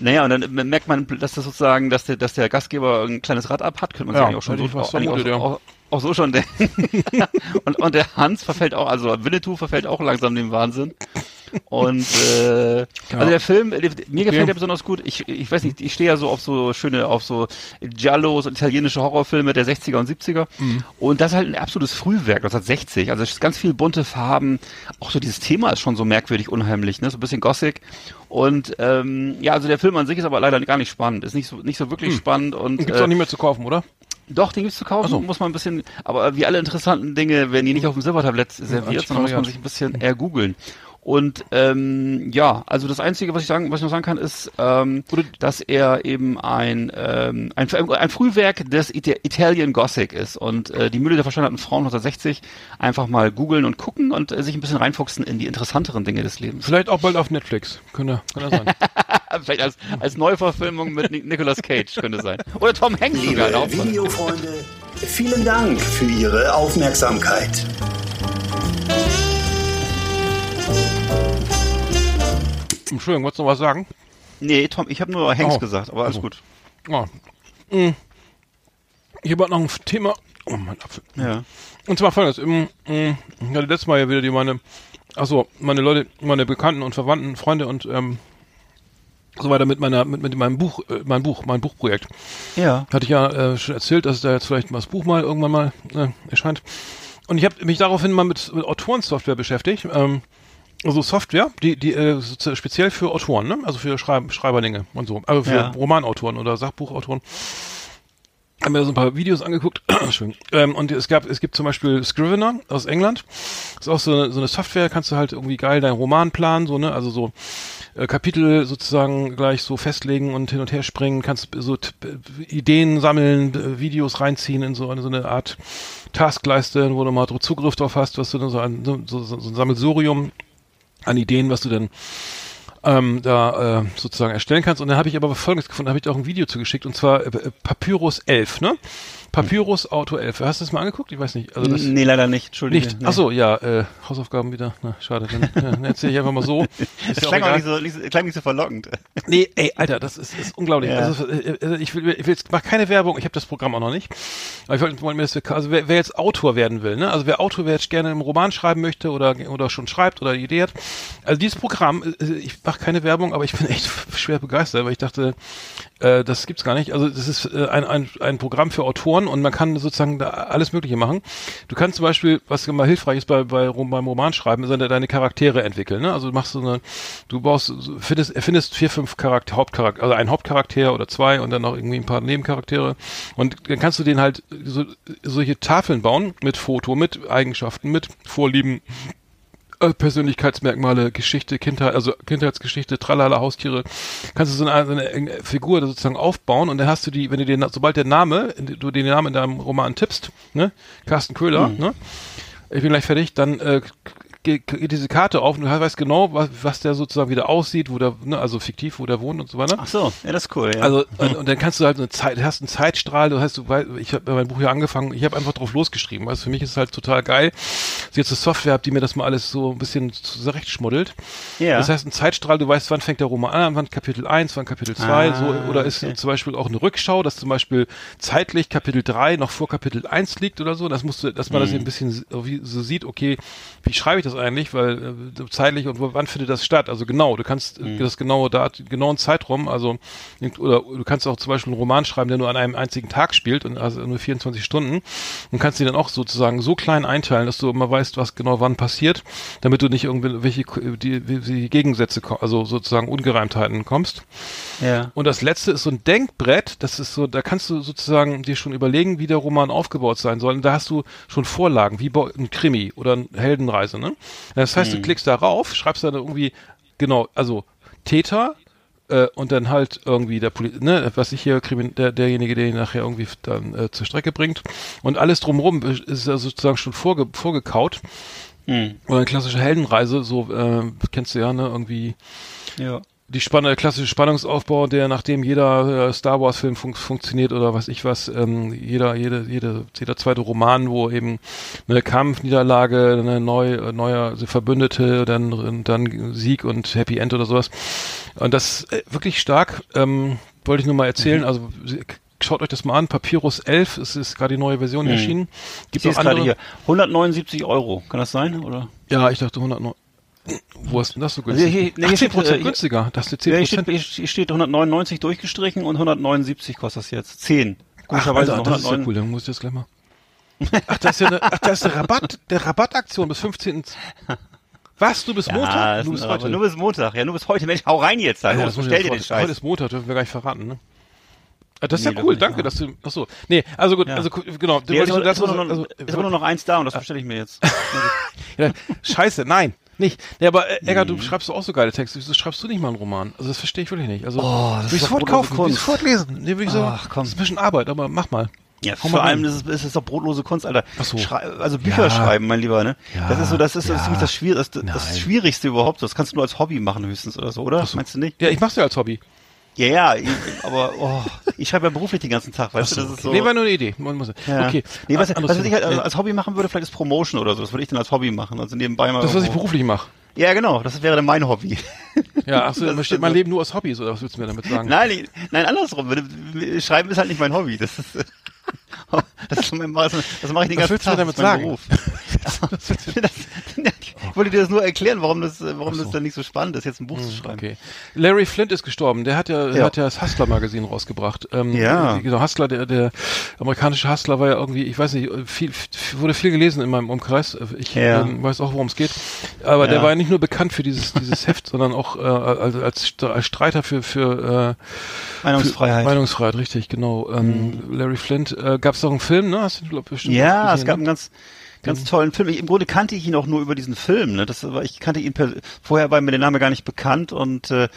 naja, und dann merkt man, dass das sozusagen, dass der, dass der Gastgeber ein kleines Rad ab hat, könnte man Ja, sich auch schon so, auch, vermutet, auch, auch, auch so schon denken. *laughs* und, und der Hans verfällt auch, also Winnetou verfällt auch langsam dem Wahnsinn. Und äh, also der Film, mir gefällt Ja. der besonders gut. Ich, ich weiß nicht, ich stehe ja so auf so schöne, auf so Giallos und italienische Horrorfilme der 60er und 70er. Mhm. Und das ist halt ein absolutes Frühwerk, 1960. Also es ist ganz viel bunte Farben. Auch so dieses Thema ist schon so merkwürdig unheimlich, ne? So ein bisschen Gothic. Und ähm, ja, also der Film an sich ist aber leider gar nicht spannend. Ist nicht so nicht so wirklich spannend und Gibt's äh, auch nicht mehr zu kaufen, oder? doch, den gibt's zu kaufen, so. muss man ein bisschen, aber wie alle interessanten Dinge werden die nicht auf dem Silbertablett serviert, sondern muss man sich ein bisschen eher googeln. Und ähm, ja, also das Einzige, was ich sagen, was ich noch sagen kann, ist, ähm, dass er eben ein, ähm, ein ein Frühwerk des Ita Italian Gothic ist. Und äh, die Mühle der verschanderten Frauen 1960 einfach mal googeln und gucken und äh, sich ein bisschen reinfuchsen in die interessanteren Dinge des Lebens. Vielleicht auch bald auf Netflix. Könnte, könnte sein. *laughs* Vielleicht als, als Neuverfilmung mit Ni- Nicolas Cage könnte sein. Oder Tom Hanks sogar. Liebe auch. Videofreunde, vielen Dank für Ihre Aufmerksamkeit. Entschuldigung, wolltest du noch was sagen? Nee, Tom, ich habe nur Hanks Oh. gesagt, aber alles Also. gut. Ja. Ich habe noch ein Thema. Oh, mein Apfel. Ja. Und zwar folgendes. Im, mm, Ich hatte letztes Mal ja wieder die meine, achso, meine Leute, meine Bekannten und Verwandten, Freunde und ähm, so weiter mit meiner, mit, mit meinem Buch, äh, mein Buch, mein Buchprojekt. Ja. Hatte ich ja äh, schon erzählt, dass da jetzt vielleicht mal das Buch mal irgendwann mal äh, erscheint. Und ich habe mich daraufhin mal mit, mit Autorensoftware beschäftigt. Ähm, also Software, die, die äh, speziell für Autoren, ne? Also für Schreib Schreiberlinge und so. Also für Ja. Romanautoren oder Sachbuchautoren. Haben mir so ein paar Videos angeguckt. *clears throat* Ähm, und es gab, es gibt zum Beispiel Scrivener aus England. ist auch so eine, so eine Software, kannst du halt irgendwie geil deinen Roman planen, so, ne? Also so äh, Kapitel sozusagen gleich so festlegen und hin und her springen, kannst so t- Ideen sammeln, äh, Videos reinziehen in so eine, so eine Art Taskleiste, wo du mal Zugriff drauf hast, was du dann so ein, so, so, so ein Sammelsurium an Ideen, was du dann ähm, da äh, sozusagen erstellen kannst. Und dann habe ich aber Folgendes gefunden, da habe ich dir auch ein Video zugeschickt, und zwar äh, äh, Papyrus 11, ne? Papyrus Auto 11. Hast du das mal angeguckt? Ich weiß nicht. Also das nee, leider nicht, Entschuldige. nicht. Nee. Ach so, ja, äh, Hausaufgaben wieder. Na, schade, dann, ja, dann erzähle ich einfach mal so. *laughs* Ist Das klang, auch nicht so, nicht, klang nicht so verlockend. Nee, ey, Alter, das ist, ist unglaublich. Ja. Also, äh, äh, ich will, ich will jetzt mach keine Werbung, ich habe das Programm auch noch nicht. Aber ich wollte mir das, also wer, wer jetzt Autor werden will, ne? Also wer Autor, wer jetzt gerne einen Roman schreiben möchte oder oder schon schreibt oder Idee hat. Also dieses Programm, äh, ich mache keine Werbung, aber ich bin echt *laughs* schwer begeistert, weil ich dachte, äh, das gibt's gar nicht. Also das ist äh, ein, ein, ein Programm für Autoren und man kann sozusagen da alles Mögliche machen. Du kannst zum Beispiel, was immer hilfreich ist bei, bei beim Romanschreiben, ist deine Charaktere entwickeln. Ne? Also du machst so eine, du baust, findest, erfindest vier, fünf Charakter, Hauptcharakter, also einen Hauptcharakter oder zwei und dann noch irgendwie ein paar Nebencharaktere. Und dann kannst du den halt so, solche Tafeln bauen mit Foto, mit Eigenschaften, mit Vorlieben, äh, Persönlichkeitsmerkmale, Geschichte, Kindheit, also Kindheitsgeschichte, tralala, Haustiere, kannst du so eine, so eine äh, Figur sozusagen aufbauen und dann hast du die, wenn du den, sobald der Name, du den Namen in deinem Roman tippst, ne, Carsten Köhler, ne, ich bin gleich fertig, dann äh, ge- geht diese Karte auf und du weißt genau, was, was der sozusagen wieder aussieht, wo der, ne, also fiktiv, wo der wohnt und so weiter. Ach so, ja, das ist cool, ja. Also und, und dann kannst du halt eine Zeit, du hast einen Zeitstrahl, du hast du weißt, ich habe mein Buch hier angefangen, ich habe einfach drauf losgeschrieben, weil für mich ist es halt total geil, dass ich jetzt eine Software habe, die mir das mal alles so ein bisschen zurechtschmuddelt. ja. Das heißt, ein Zeitstrahl, du weißt, wann fängt der Roman an, wann Kapitel 1, wann Kapitel 2, Ah, so, oder ist okay. zum Beispiel auch eine Rückschau, dass zum Beispiel zeitlich Kapitel 3 noch vor Kapitel 1 liegt oder so, das musst du, dass man Mhm. das ein bisschen so wie- so sieht, okay, wie schreibe ich das eigentlich, weil äh, zeitlich und wo, wann findet das statt, also genau, du kannst Mhm. äh, das genaue Dat genauen Zeitraum, also oder du kannst auch zum Beispiel einen Roman schreiben, der nur an einem einzigen Tag spielt und also nur 24 Stunden und kannst die dann auch sozusagen so klein einteilen, dass du immer weißt, was genau wann passiert, damit du nicht irgendwelche die, die, Gegensätze, also sozusagen Ungereimtheiten kommst. ja. Und das letzte ist so ein Denkbrett, das ist so, da kannst du sozusagen dir schon überlegen, wie der Roman aufgebaut sein soll. Und da hast du schon Vorlagen, wie ein Krimi oder eine Heldenreise, ne? Das heißt, du klickst da rauf, schreibst dann irgendwie, genau, also Täter, äh, und dann halt irgendwie der Poli ne, was ich hier, Krimin der, derjenige, der ihn nachher irgendwie dann äh, zur Strecke bringt. Und alles drumherum ist ja sozusagen schon vorge vorgekaut. Hm. Oder eine klassische Heldenreise, so, äh, kennst du ja, ne, irgendwie ja. Die Spann der klassische Spannungsaufbau, der nachdem jeder äh, Star Wars Film fun funktioniert oder was ich was, ähm, jeder jede jede jeder zweite Roman, wo eben eine Kampfniederlage, eine neu äh, neue also Verbündete, dann dann Sieg und Happy End oder sowas. Und das äh, wirklich stark ähm, wollte ich nur mal erzählen, also sie- Schaut euch das mal an, Papyrus 11, es ist gerade die neue Version erschienen. Ich Gibt es gerade hier. 179 Euro, kann das sein? Oder? Ja, ich dachte 109. Wo ist denn das so Also hier- günstig? hier- hier 18 steht, äh, hier- günstiger. Das ist 10 Ja, hier steht, hier steht 199 durchgestrichen und 179 kostet das jetzt. 10. Komischerweise Alter, noch das ist ja 109. cool, dann muss ich das gleich mal. *laughs* Ach, das ist ja eine, ach, das ist der Rabatt, der Rabattaktion bis 15. Was, du bist Ja, Montag? Du bist heute. Nur bis Montag. Ja, nur bis heute. Mensch, hau rein jetzt. Alter. Ja, ich bestell dir den vor- Heute Scheiß. ist Montag, dürfen wir gar nicht verraten, ne? Ah, Das ist Nee, ja cool, danke, dass du, ach so. Nee, also gut, Ja. also genau, du Nee, ist, wolltest aber, nur ist, aber nur noch, also, ist aber nur noch eins da und das bestelle ich mir jetzt. *laughs* Scheiße, nein. Nicht. Ja, aber äh, Egger, du schreibst doch auch so geile Texte. Wieso schreibst du nicht mal einen Roman? Also das verstehe ich wirklich nicht. Also Oh, das will ist ich sofort kaufen, will ich sofort lesen. Nee, will ich so, Ach, komm. Das ist ein bisschen Arbeit, aber mach mal. Ja, Hau vor allem rein. ist es, ist es doch brotlose Kunst, Alter. Ach so. Schrei also Bücher Ja. schreiben, mein Lieber, ne? Ja, das ist so, das ist ja. das, ziemlich das, Schwier das, das. Schwierigste überhaupt. Das kannst du nur als Hobby machen höchstens oder so, oder? Meinst du nicht? Ja, ich mach's ja als Hobby. Ja, ja, aber oh, ich schreibe ja beruflich den ganzen Tag, weißt du, das ist so. Nee, war nur eine Idee. Man muss, ja. Okay. Nee, was, Anderes was ich halt Thema. als, als Hobby machen würde, vielleicht ist Promotion oder so. Das würde ich dann als Hobby machen. Also nebenbei mal. das, was ich beruflich mache. Ja, genau. Das wäre dann mein Hobby. Ja, ach so, dann besteht mein. Leben nur aus Hobbys, oder was willst du mir damit sagen? Nein, ich, nein, andersrum. Schreiben ist halt nicht mein Hobby. Das ist, *laughs* das, ist mein, das, mache ich den Was ganzen willst du Tag. damit das ist mein sagen? Beruf. *laughs* das, ich wollte dir das nur erklären, warum das, warum das dann nicht so spannend ist, jetzt ein Buch zu schreiben. Okay. Larry Flint ist gestorben. Der hat ja, Ja. hat ja das Hustler-Magazin rausgebracht. Ähm, Ja. Genau, Hustler, der, der amerikanische Hustler war ja irgendwie, ich weiß nicht, viel, wurde viel gelesen in meinem Umkreis. Ich Ja. ähm, weiß auch, worum es geht. Aber der Ja. war ja nicht nur bekannt für dieses, dieses Heft, *laughs* sondern auch äh, als, als als Streiter für, für äh, Meinungsfreiheit. Für Meinungsfreiheit, richtig, genau. Ähm, Larry Flint, äh, gab es doch einen Film, ne? Hast du glaub, bestimmt Ja, auch es gab ne? einen ganz, ganz tollen Film. Ich, Im Grunde kannte ich ihn auch nur über diesen Film. Ne? Das ich kannte ihn per, vorher war mir der Name gar nicht bekannt und äh,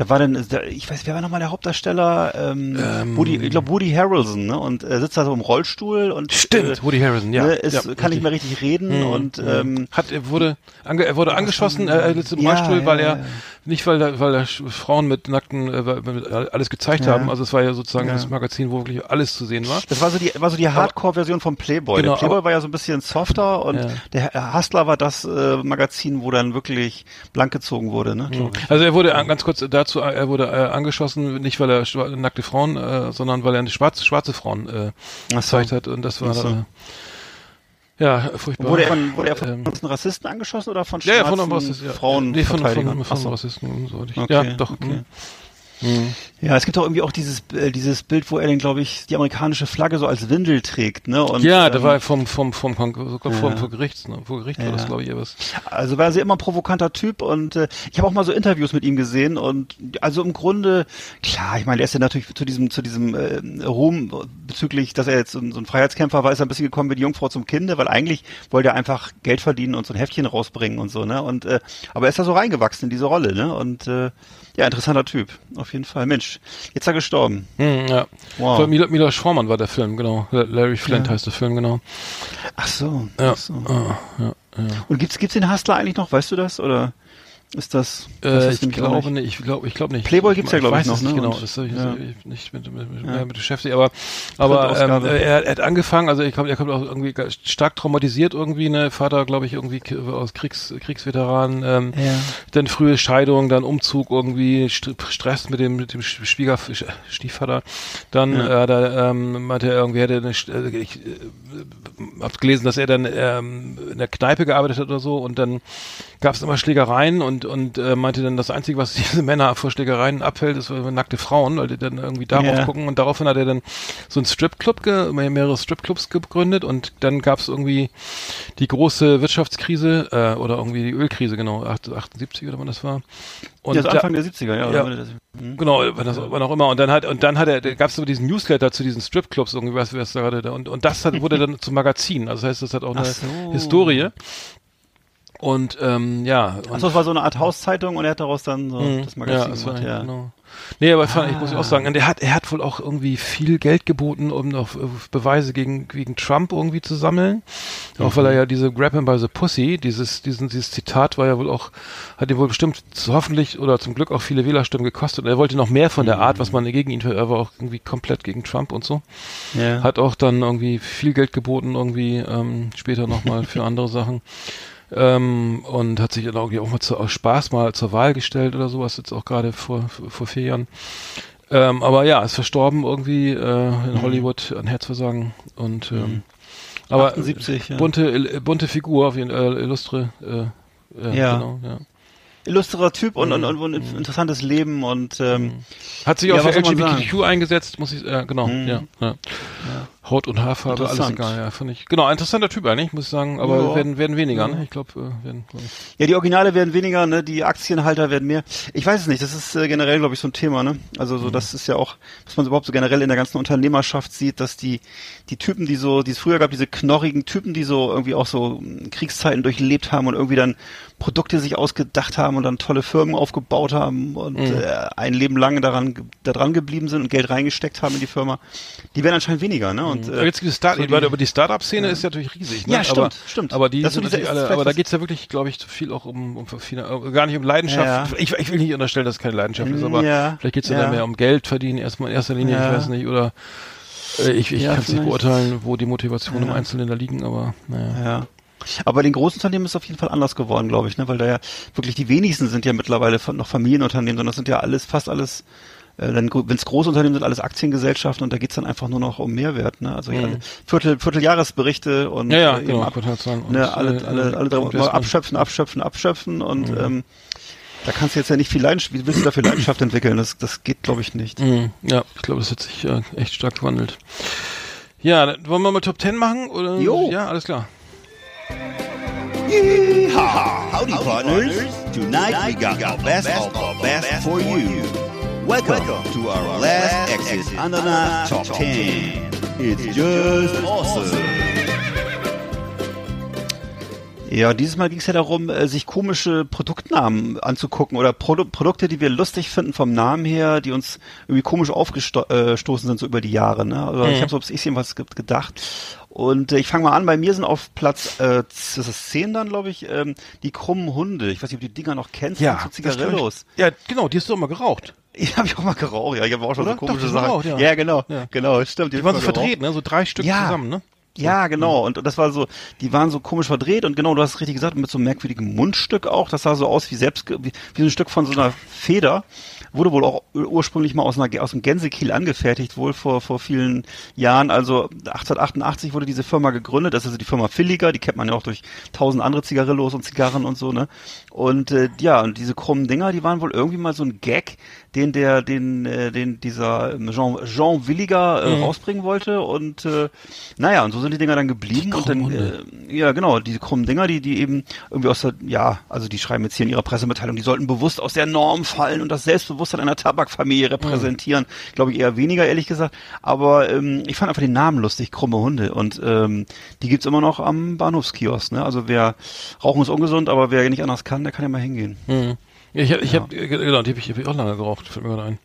da war dann, ich weiß, wer war nochmal der Hauptdarsteller? Ähm, Woody, ich glaube Woody Harrelson, ne? Und er sitzt da so im Rollstuhl und Stimmt, äh, Woody Harrelson, ja. ne, ist, ja, kann nicht richtig. mehr richtig reden und ähm, Hat, er wurde, ange, er wurde angeschossen, äh, er sitzt im Ja, Rollstuhl, weil er, nicht weil da, weil da Frauen mit nackten, äh, alles gezeigt Ja. haben, also es war ja sozusagen Ja. das Magazin, wo wirklich alles zu sehen war. Das war so die, war so die Hardcore-Version vom Playboy. Genau, der Playboy war ja so ein bisschen softer und Ja. der Hustler war das äh, Magazin, wo dann wirklich blank gezogen wurde, ne? ich. Also er wurde an- ganz kurz dazu, er wurde äh, angeschossen, nicht weil er nackte Frauen, äh, sondern weil er eine schwarze, schwarze Frauen äh, so. gezeigt hat und das war so. äh, ja furchtbar. Wurde er von, wurde er von Ähm, Rassisten angeschossen oder von Ja, ja, schwarzen von einem Rassisten, ja. Frauen? Nee, von, von, von, so. Rassisten und so. Okay, ja, doch. okay. Mm. Ja, es gibt auch irgendwie auch dieses äh, dieses Bild, wo er dann, glaube ich, die amerikanische Flagge so als Windel trägt, ne? Und, Ja, da ähm, war er vom, vom, vom, vom, Ja. vor Gericht, ne? Vor Gericht war Ja. das, glaube ich, was. Also war er immer ein provokanter Typ und äh, ich habe auch mal so Interviews mit ihm gesehen und also im Grunde klar, ich meine, er ist ja natürlich zu diesem zu diesem äh, Ruhm bezüglich, dass er jetzt so, ein- so ein Freiheitskämpfer war, ist er ein bisschen gekommen wie die Jungfrau zum Kinde, weil eigentlich wollte er einfach Geld verdienen und so ein Heftchen rausbringen und so, ne? Und äh, aber er ist da so reingewachsen in diese Rolle, ne? Und äh, ja, interessanter Typ, auf jeden Fall. Mensch, jetzt ist er gestorben. Hm, ja. Wow. Von Mil Milos Forman war der Film, genau. Larry Flint heißt der Film, genau. Ach so. Ja. Ach so. Ah, ja, ja. Und gibt's gibt's den Hustler eigentlich noch, weißt du das oder ist das Äh, ich glaube nicht? ich glaube, ich glaube nicht. Playboy gibt's ja, glaub ich, weiß noch, es nicht ne? Genau, Und- das habe ich ja. nicht mit, mit, mit, mehr mit beschäftigt, aber, aber ähm, er, er hat angefangen, also ich glaube, er kommt auch irgendwie stark traumatisiert irgendwie, ne, Vater, glaube ich, irgendwie aus Kriegs, Kriegsveteran, ähm, Ja. dann frühe Scheidung, dann Umzug irgendwie, St Stress mit dem, mit dem Sch- Schwieger, Sch- Stiefvater, dann, Ja. äh, da, ähm, meinte er irgendwie, hätte eine, äh, ich, äh, hab gelesen, dass er dann ähm, in der Kneipe gearbeitet hat oder so und dann gab es immer Schlägereien und und äh, meinte dann, das Einzige, was *laughs* diese Männer vor Schlägereien abhält, ist äh, nackte Frauen, weil die dann irgendwie darauf Ja. gucken und daraufhin hat er dann so einen Stripclub, mehrere Stripclubs gegründet und dann gab es irgendwie die große Wirtschaftskrise äh, oder irgendwie die Ölkrise, genau, 78 oder wann das war. Und ja, das da- Anfang der 70er, ja. Ja. das- hm. Genau, wann, das, wann auch immer. Und dann hat und dann hat er, gab es so diesen Newsletter zu diesen Stripclubs irgendwie, was, was da gerade da und und das hat, wurde dann *laughs* zum Magazin. Also das heißt, das hat auch eine so. Historie. Und ähm, ja. Achso, es war so eine Art Hauszeitung und er hat daraus dann so Mhm. das Magazin war, gemacht, ja. Genau. Nee, aber fand, ich muss ich Ah. auch sagen, er hat, er hat wohl auch irgendwie viel Geld geboten, um noch äh, Beweise gegen, gegen Trump irgendwie zu sammeln. Auch Mhm. weil er ja diese Grab him by the Pussy, dieses, diesen, dieses Zitat war ja wohl auch, hat ihm wohl bestimmt hoffentlich oder zum Glück auch viele Wählerstimmen gekostet. Und er wollte noch mehr von der Art, was man gegen ihn, er war auch irgendwie komplett gegen Trump und so. Ja. Hat auch dann irgendwie viel Geld geboten, irgendwie ähm, später nochmal für andere Sachen. Ähm, und hat sich dann irgendwie auch mal zu, aus Spaß mal zur Wahl gestellt oder sowas, jetzt auch gerade vor, vor vier Jahren. Ähm, aber ja, ist verstorben irgendwie äh, in Hollywood an Herzversagen. Und ähm, aber 78, ja. bunte, bunte Figur, auf jeden Fall, äh, illustre. Äh, äh, Ja. Genau, ja. Illustrer Typ und, und, Mhm. und, ein interessantes Leben und ähm, Hat sich Ja, auch für soll man LGBTQ eingesetzt, muss ich, äh, genau, Mhm. ja, ja. Haut und Haarfarbe, alles egal, ja, fand ich. Genau, interessanter Typ eigentlich, muss ich sagen, aber Ja. werden, werden weniger, ne? Ich glaube, äh, werden, glaub ich. Ja, die Originale werden weniger, ne? Die Aktienhalter werden mehr. Ich weiß es nicht. Das ist äh, generell, glaube ich, so ein Thema, ne? Also so, das ist ja auch, was man überhaupt so generell in der ganzen Unternehmerschaft sieht, dass die die Typen, die so, die es früher gab, diese knorrigen Typen, die so irgendwie auch so mm, Kriegszeiten durchlebt haben und irgendwie dann Produkte sich ausgedacht haben und dann tolle Firmen aufgebaut haben und äh, ein Leben lang daran da dran geblieben sind und Geld reingesteckt haben in die Firma, die werden anscheinend weniger, ne? Und Aber äh, jetzt gibt es Start, so die- aber die Startup-Szene ist ja natürlich riesig, ne? Ja, stimmt, aber, stimmt. Aber die Das ist sind natürlich alle, aber da geht's ja wirklich, glaube ich, zu viel auch um, um viele, äh, gar nicht um Leidenschaft. Ja. Ich, ich will nicht unterstellen, dass es keine Leidenschaft ist, aber Ja, vielleicht geht's ja, ja. dann mehr um Geld verdienen, erstmal in erster Linie, ich weiß nicht, oder äh, ich, ich Ja, kann es nicht beurteilen, wo die Motivation im. Einzelnen da liegen, aber naja. Ja. Aber bei den großen Unternehmen ist es auf jeden Fall anders geworden, glaube ich, ne? weil da ja wirklich die wenigsten sind ja mittlerweile noch Familienunternehmen, sondern das sind ja alles, fast alles, äh, wenn es Großunternehmen sind, alles Aktiengesellschaften und da geht's dann einfach nur noch um Mehrwert. Ne? Also ja, Viertel, Vierteljahresberichte und Mhm. Ja, ja, äh, eben genau, ab, und, ne, alle, äh, alle, alle drei Investment. abschöpfen, abschöpfen, abschöpfen und ähm, da kannst du jetzt ja nicht viel Leidenschaft, wie willst du dafür Leidenschaft entwickeln? Das, das geht, glaube ich, nicht. Mhm. Ja, ich glaube, das hat sich äh, echt stark gewandelt. Ja, dann wollen wir mal Top 10 machen? Oder? Jo. Ja, alles klar. Yeehaw! Howdy, partners. Tonight we got the best of the best for you. Welcome to our last Exit Ananas Top 10. It's just awesome. *laughs* Ja, dieses Mal ging es ja darum, äh, sich komische Produktnamen anzugucken oder Produ Produkte, die wir lustig finden vom Namen her, die uns irgendwie komisch aufgestoßen sind so über die Jahre. Ne? Also ich habe so ich jedenfalls ge- gedacht. Und äh, ich fange mal an, bei mir sind auf Platz, äh, das ist 10 dann, glaube ich, ähm, die krummen Hunde. Ich weiß nicht, ob du die Dinger noch kennst, Ja, so Zigarillos. ich- Ja, genau, die hast du mal geraucht. *laughs* Die habe ich auch mal geraucht, ja, ich habe auch schon Oder? so komische Doch, die Sachen. geraucht, ja. ja, genau, Ja. genau, stimmt. Die hab waren so verdreht, ne? So drei Stück Ja. zusammen, ne? Ja, genau. Und das war so, die waren so komisch verdreht und genau, du hast es richtig gesagt, mit so einem merkwürdigen Mundstück auch. Das sah so aus wie selbst, wie, wie so ein Stück von so einer Feder. Wurde wohl auch ur- ursprünglich mal aus, einer, aus einem Gänsekiel angefertigt, wohl vor, vor vielen Jahren. Also 1888 wurde diese Firma gegründet. Das ist also die Firma Villiger, die kennt man ja auch durch tausend andere Zigarillos und Zigarren und so, ne? Und äh, ja, und diese krummen Dinger, die waren wohl irgendwie mal so ein Gag, den der, den, äh, den dieser ähm, Jean, Jean Williger äh, rausbringen wollte. Und äh, naja, und so sind die Dinger dann geblieben. und dann, äh, ja, genau, diese krummen Dinger, die, die eben irgendwie aus der, ja, also die schreiben jetzt hier in ihrer Pressemitteilung, die sollten bewusst aus der Norm fallen und das Selbstbewusstsein einer Tabakfamilie repräsentieren. Glaube ich eher weniger, ehrlich gesagt. Aber ähm, ich fand einfach den Namen lustig, krumme Hunde. Und ähm, die gibt's immer noch am Bahnhofskiosk. Ne? Also wer Rauchen ist ungesund, aber wer nicht anders kann, der kann ja mal hingehen. Mhm. Ja, ich habe, ich hab, äh, genau, die habe ich, hab ich auch lange geraucht, fällt mir gerade ein.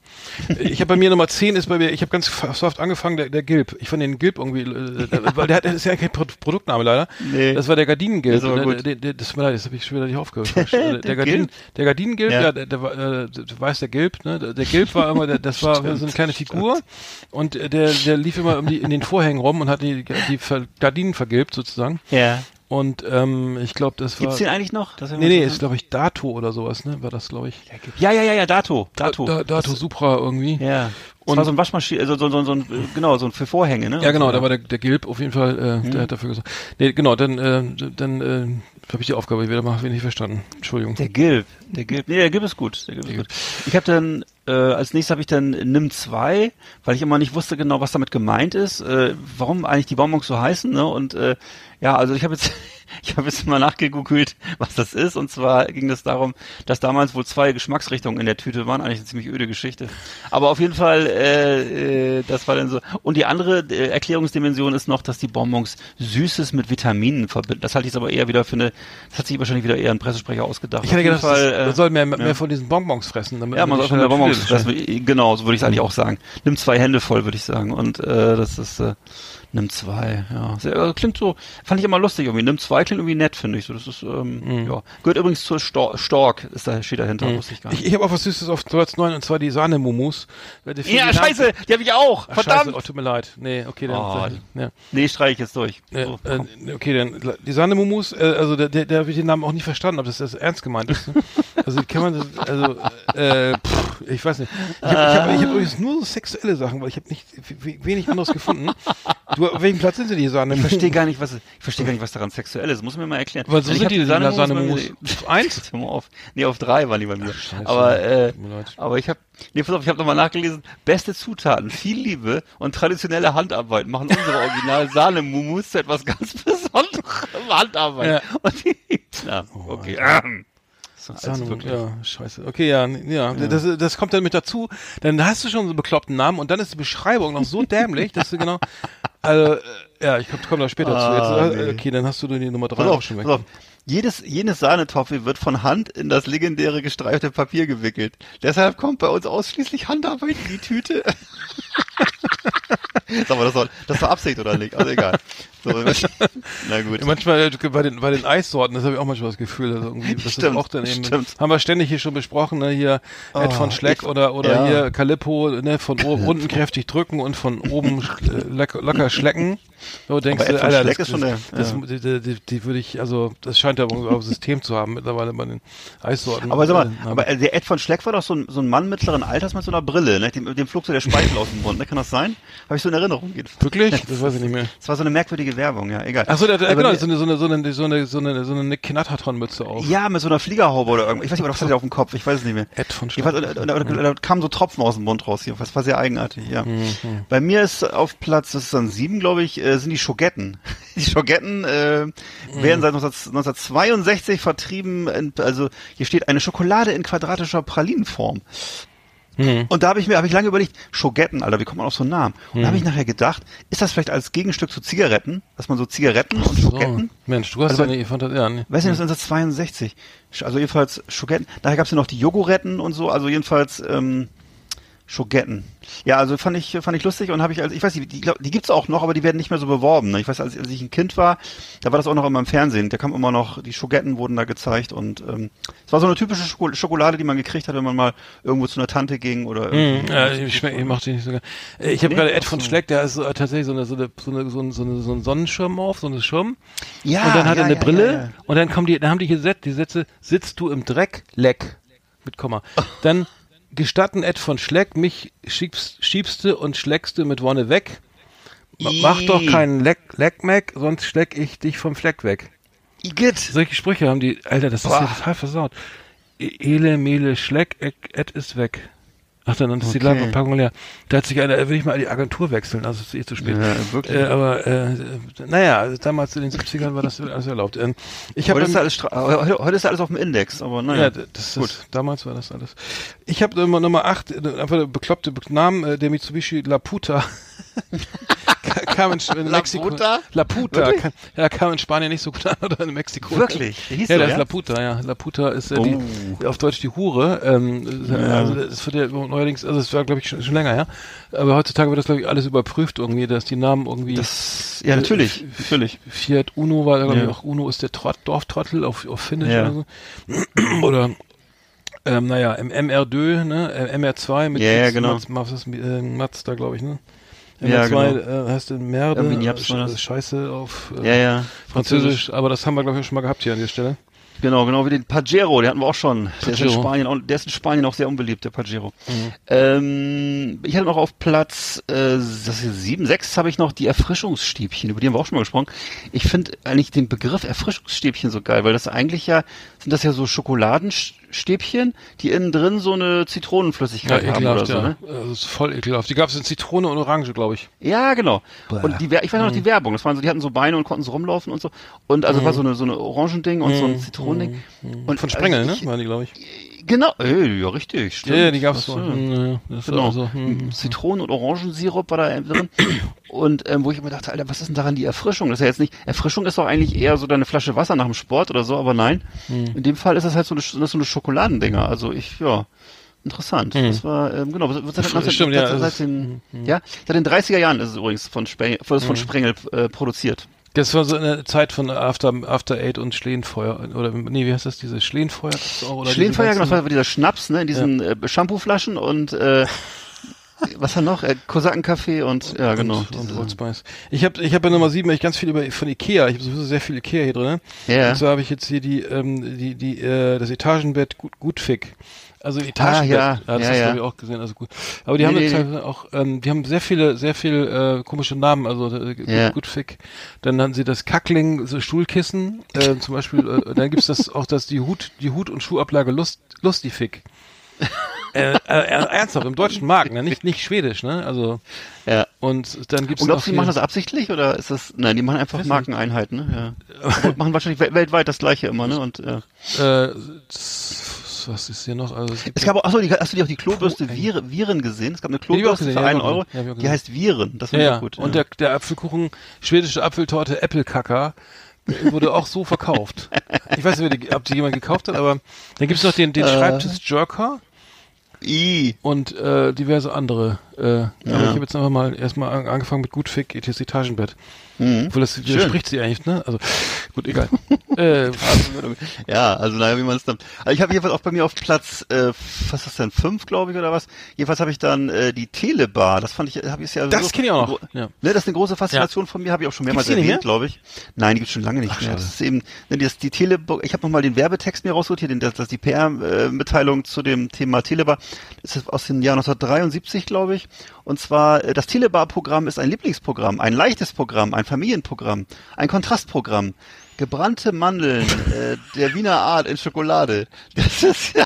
Ich habe bei mir Nummer 10 ist bei mir, ich habe ganz soft angefangen, der, der Gilb. Ich fand den Gilb irgendwie, äh, äh, weil der hat, das ist ja kein Pro Produktname leider. Nee. Das war der Gardinengilb. Der aber Der, der, der, das, das habe ich schon wieder nicht aufgehört. der, *laughs* der, Gardinen, der Gardinengilb, Ja. ja. der, der, war, äh, du weißt der Gilb, ne? Der, der Gilb war immer, der, das war so eine kleine Figur und der, der lief immer um die, in den Vorhängen rum und hat die, die Gardinen vergilbt sozusagen. Ja. Und ähm, ich glaube, das war. Gibt's den eigentlich noch? Das Nee, nee, ist glaube ich Dato oder sowas, ne? War das, glaube ich. Ja, ja, ja, ja, Dato. Dato. Da, Dato Supra irgendwie. Ja. Das Und- war so ein Waschmaschine, also so, so, so, so ein, genau, so ein für Vorhänge, ne? Ja, genau, da ja. war der, der Gilb auf jeden Fall, äh, Mhm. der hat dafür gesagt. Nee, genau, dann, äh, dann äh, habe ich die Aufgabe wieder mal wenig verstanden. Entschuldigung. Der Gilb, der Gilb. Nee, der Gilb ist gut. Der Gilb ist gut. Ich habe dann äh, als nächstes habe ich dann Nimm 2, weil ich immer nicht wusste genau, was damit gemeint ist, äh, warum eigentlich die Bonbons so heißen, ne? Und äh, ja, also ich habe jetzt *laughs* ich habe jetzt mal nachgegoogelt, was das ist und zwar ging es darum, dass damals wohl zwei Geschmacksrichtungen in der Tüte waren, eigentlich eine ziemlich öde Geschichte. Aber auf jeden Fall äh, äh, das war dann so und die andere äh, Erklärungsdimension ist noch, dass die Bonbons Süßes mit Vitaminen verbinden. Das halte ich jetzt aber eher wieder für eine das hat sich wahrscheinlich wieder eher ein Pressesprecher ausgedacht. Ich hätte Auf jeden gedacht, das, Fall, äh, man soll mehr, mehr ja. von diesen Bonbons fressen. Damit ja, man soll der schneller Bonbons fressen. Genau, so würde ich es eigentlich auch sagen. Nimm zwei Hände voll, würde ich sagen. Und äh, das ist, äh, nimm zwei, ja. Sehr, äh, klingt so, fand ich immer lustig irgendwie. Nimm zwei klingt irgendwie nett, finde ich. So, das ist, ähm, Mhm. ja. Gehört übrigens zur Stor Stork, ist da, steht dahinter, wusste ich gar nicht. Ich, ich habe auch was Süßes auf Platz 9 und zwar die Sahnemumus. ja, scheiße, die habe ich auch. Ach, Verdammt. Scheiße, oh, tut mir leid. Nee, okay, dann. Oh, ja. Nee, streich ich jetzt durch. Ja, So, äh, okay, dann die Sahnemumus, äh, also der, der, der habe ich den Namen auch nie verstanden, ob das, das ernst gemeint ist. Ne? *laughs* Also kann man das, also äh, pff, ich weiß nicht. Ich habe ich hab, ich hab übrigens nur so sexuelle Sachen, weil ich habe nicht we- wenig anderes gefunden. *laughs* Du, auf welchem Platz sind sie die Sahne? Ich verstehe gar nicht, was ich verstehe gar nicht, was daran sexuell ist. Muss mir mal erklären. Weil so sind hab die Sahnemousse Lasagne-Mousse. mal- Auf eins? *laughs* Hör mal auf. Nee, auf drei waren die bei mir. Scheiße. aber äh, aber ich habe nee, pass auf, ich habe nochmal nachgelesen. Beste Zutaten, viel Liebe und traditionelle Handarbeit machen unsere Original *laughs* Sahne-Mumus zu etwas ganz Besonderem. Handarbeit. Ja. Und die, na, okay. Ähm. So, also Sahne, wirklich. ja, scheiße. Okay, ja, n- ja, Das, das kommt dann mit dazu. Dann hast du schon so einen bekloppten Namen und dann ist die Beschreibung noch so dämlich, dass du genau, also, äh, ja, ich komme da später Ah, zu. Jetzt, äh, nee. okay, dann hast du die Nummer drei Pass auch auf, schon weg. pass auf. Jedes, jenes Sahnetoffee wird von Hand in das legendäre gestreifte Papier gewickelt. Deshalb kommt bei uns ausschließlich Handarbeit in die Tüte. *laughs* Sag mal, das war, das war Absicht oder nicht? Also egal. So, *laughs* na gut. Manchmal äh, bei den bei den Eissorten, das habe ich auch manchmal das Gefühl, dass irgendwie das Stimmt, ist auch dann eben stimmt. haben wir ständig hier schon besprochen, ne, hier Ed von Schleck ich- oder oder ja. hier Calippo, ne, von oben *laughs* unten kräftig drücken und von oben äh, locker, locker schlecken. So denkst du, von Alter, Schleck das, ist schon das, der- das, ja. die, die, die würde ich, also das scheint ja auch ein System zu haben mittlerweile bei den Eissorten. Aber sag mal, Äh, aber äh, der Ed von Schleck war doch so ein, so ein Mann mittleren Alters mit so einer Brille, ne? Dem, dem flog so der Speichel aus dem Mund, ne? Kann das sein? Habe ich so in Erinnerung. wirklich? *laughs* Das weiß ich nicht mehr. Das war so eine merkwürdige Werbung, ja, egal. Ach so, der, der, Aber genau, so eine, so eine, so eine, so eine, so eine, so eine Knatterton-Mütze auf. Ja, mit so einer Fliegerhaube oder irgendwas. Ich weiß nicht, was hat der auf dem Kopf? Ich weiß es nicht mehr. Ed von. Jedenfalls, und, und, und, da kamen so Tropfen aus dem Mund raus hier. Das war sehr eigenartig, ja. Mhm. Bei mir ist auf Platz, das ist dann sieben, glaube ich, äh, sind die Schogetten. *laughs* Die Schogetten äh, Mhm. werden seit 19, 1962 vertrieben. In, also hier steht eine Schokolade in quadratischer Pralinenform. Mhm. Und da habe ich mir, habe ich lange überlegt, Schogetten, Alter, wie kommt man auf so einen Namen? Und da habe ich nachher gedacht, ist das vielleicht als Gegenstück zu Zigaretten, dass man so Zigaretten und So. Schogetten Mensch, du hast Also ja eine Fantasie. Ja, ne? Weiß nicht, das ist 1962. Also jedenfalls Schogetten. Daher gab es ja noch die Jogoretten und so, also jedenfalls ähm, Schogetten. Ja, also fand ich fand ich lustig und habe ich als ich weiß nicht, die, die gibt's auch noch, aber die werden nicht mehr so beworben. Ne? Ich weiß, als, als ich ein Kind war, da war das auch noch immer im Fernsehen. Da kam immer noch die Schogetten wurden da gezeigt und ähm, es war so eine typische Schoko Schokolade, die man gekriegt hat, wenn man mal irgendwo zu einer Tante ging oder irgendwie. ja, ich, schmeck, ich mach die nicht so gerne. Äh, Ich habe Nee, gerade Ed von so. Schleck, der ist äh, tatsächlich so eine, so eine, so eine, so eine, so eine, so einen Sonnenschirm auf, so eine Schirm. Ja, und dann hat ja, er eine ja, Brille ja, und dann kommen die, dann haben die hier Sätze, die Sätze, sitzt du im Dreck, leck. Mit Komma. Dann *laughs* gestatten Ed von Schleck, mich schiebst, schiebste und schleckste mit Wonne weg. Ma- Mach doch keinen Leck, Leckmeck, sonst schleck ich dich vom Fleck weg. Igitt. Solche Sprüche haben die, Alter, das ist ja Boah. total versaut. E- Ele, Mele, Schleck, Eck, Ed ist weg. Ach, dann ist die Okay. Lagerpackung leer. Da hat sich einer, da will ich mal die Agentur wechseln, also es ist eh zu spät. Ja, wirklich. Äh, aber, äh, naja, also damals in den 70ern war das alles erlaubt. Ähm, ich Heute ist, alles, heute, ist alles auf dem Index, aber naja. ja, das ist, damals war das alles. Ich habe Nummer, Nummer 8, einfach der bekloppte Be- Namen, äh, der Mitsubishi Laputa. *laughs* *laughs* Ka- kam in, in Mexiko. Laputa? Laputa. Wirklich? Kann, ja, kam in Spanien nicht so gut an *laughs* oder in Mexiko. Wirklich? Der hieß ja, so, der ja? ist Laputa, ja. Laputa ist äh, Oh. die, auf Deutsch die Hure. Ähm, Also das wird ja neuerdings, also das war glaube ich schon, schon länger, ja. Aber heutzutage wird das glaube ich alles überprüft irgendwie, dass die Namen irgendwie. Das, ja, natürlich, Äh, natürlich. Fiat Uno war, glaube Ja. ich, auch Uno ist der Trott, Dorftrottel auf, auf Finnisch Ja. oder so. *clears throat* oder ähm, naja, im MR2, ne, äh, MR2 mit Ja, ja, Mats- genau. Mats, Mats, äh, Mats da, glaube ich, ne? Ja, MR2 äh, heißt in Merde, Sch-. Scheiße auf äh, Ja, ja. Französisch, aber das haben wir, glaube ich, schon mal gehabt hier an der Stelle. Genau, genau wie den Pajero, den hatten wir auch schon. Der ist in. Spanien, auch, der ist in Spanien auch sehr unbeliebt, der Pajero. Mhm. Ähm, ich hatte noch auf Platz äh, das ist sieben, sechs habe ich noch die Erfrischungsstäbchen, über die haben wir auch schon mal gesprochen. Ich finde eigentlich den Begriff Erfrischungsstäbchen so geil, weil das eigentlich ja, sind das ja so Schokoladenstäbchen, die innen drin so eine Zitronenflüssigkeit haben oder so, ja. ne? Das ist voll ekelhaft. Die gab es in Zitrone und Orange, glaube ich. Ja, genau. Und die, Wer- ich weiß noch Mhm. die Werbung. Das waren so, die hatten so Beine und konnten so rumlaufen und so. Und also war so eine so eine Orangending und so ein Zitronending. Und Mhm. Von Sprengel, also ne? ich, Waren die, glaube ich. Genau, äh, ja richtig, stimmt. Ja, die gab es Das, so. ja. Mhm, ja, das Genau. so, hm. Zitronen- und Orangensirup war da drin. *clears throat* Und ähm, wo ich immer dachte, Alter, was ist denn daran die Erfrischung? Das ist ja jetzt nicht, Erfrischung ist doch eigentlich eher so deine Flasche Wasser nach dem Sport oder so, aber nein. Hm. In dem Fall ist das halt so eine, das so eine Schokoladendinger. Also ich, ja, interessant. Das war, ähm, genau, wird seit, Hm. Stimmt, ja, seit, hm, den, ja, seit den 30er Jahren ist es übrigens von Sprengel, von, von Sprengel äh, produziert. Das war so eine Zeit von After, After Eight und Schlehenfeuer. Oder, nee, wie heißt das? Diese Schlehenfeuer? oder Schlehenfeuer, genau, das war dieser Schnaps, ne, in diesen äh, Shampooflaschen und äh, *laughs* was dann noch? Äh, Kosakenkaffee und ja, genau. Und, und Old Spice. Ich habe ich hab bei Nummer 7 ich ganz viel über von Ikea. Ich habe sowieso sehr viel Ikea hier drin. Ja. Und so habe ich jetzt hier die, ähm, die, die, äh, das Etagenbett gut, Gutfick. Also Etagenbett. Ah, ja. das Ja, hast ja. du ich auch gesehen, also gut. Aber die Nee, haben nee, jetzt nee. halt auch, ähm, die haben sehr viele, sehr viel äh, komische Namen, also äh, gut, Ja. gut fick. Dann haben sie das Kackling, so Stuhlkissen, äh, zum Beispiel, äh, dann gibt's das auch das die Hut, die Hut und Schuhablage Lust, Lustifick. äh, äh, ernsthaft, im deutschen Markt, ne? nicht, nicht schwedisch, ne? Also, Ja. und dann gibt's Und glaubst du, die machen das absichtlich oder ist das, nein, die machen einfach Markeneinheiten, ne? Ja. *laughs* Aber machen wahrscheinlich wel- weltweit das gleiche immer, ne? Und, ja. Äh, was ist hier noch? Also es gibt Es gab auch, achso, die, hast du die auch die Klobürste Viren, Viren gesehen? Es gab eine Klobürste gesehen, für ja, einen ich auch Euro. Ja, die heißt Viren. Das ja, ich ja. gut. Und ja. der, der Apfelkuchen, schwedische Apfeltorte, Apfelkacker, wurde auch so verkauft. Ich weiß nicht, ob die, jemand gekauft hat, aber dann gibt's noch den, den Äh. Schreibtisch Jerker I. und äh, diverse andere. Äh, Aber ich Ja. habe jetzt einfach mal erstmal an, angefangen mit Gutfick, ETS Etagenbett. Mhm. Obwohl das widerspricht sie eigentlich, ne? Also gut, egal. *laughs* äh, Ja, also naja, wie man es dann. Also ich habe jedenfalls auch bei mir auf Platz, äh, was ist das denn, fünf, glaube ich, oder was? Jedenfalls habe ich dann äh, die Telebar. Das fand ich, habe ich ja. Das so, kenn ich auch noch, ja. Ne, das ist eine große Faszination von mir, habe ich auch schon mehrmals erwähnt, glaube ich. Nein, die gibt's schon lange nicht Ach, mehr. schade. Das ist eben, ne, das, die Telebar. Ich habe nochmal den Werbetext mir rausgeholt hier, den, das, das die PR-Mitteilung zu dem Thema Telebar. Das ist aus dem Jahr 1973, glaube ich. Und zwar äh, das Telebar-Programm ist ein Lieblingsprogramm, ein leichtes Programm, ein Familienprogramm, ein Kontrastprogramm. Gebrannte Mandeln äh, der Wiener Art in Schokolade. Das ist ja.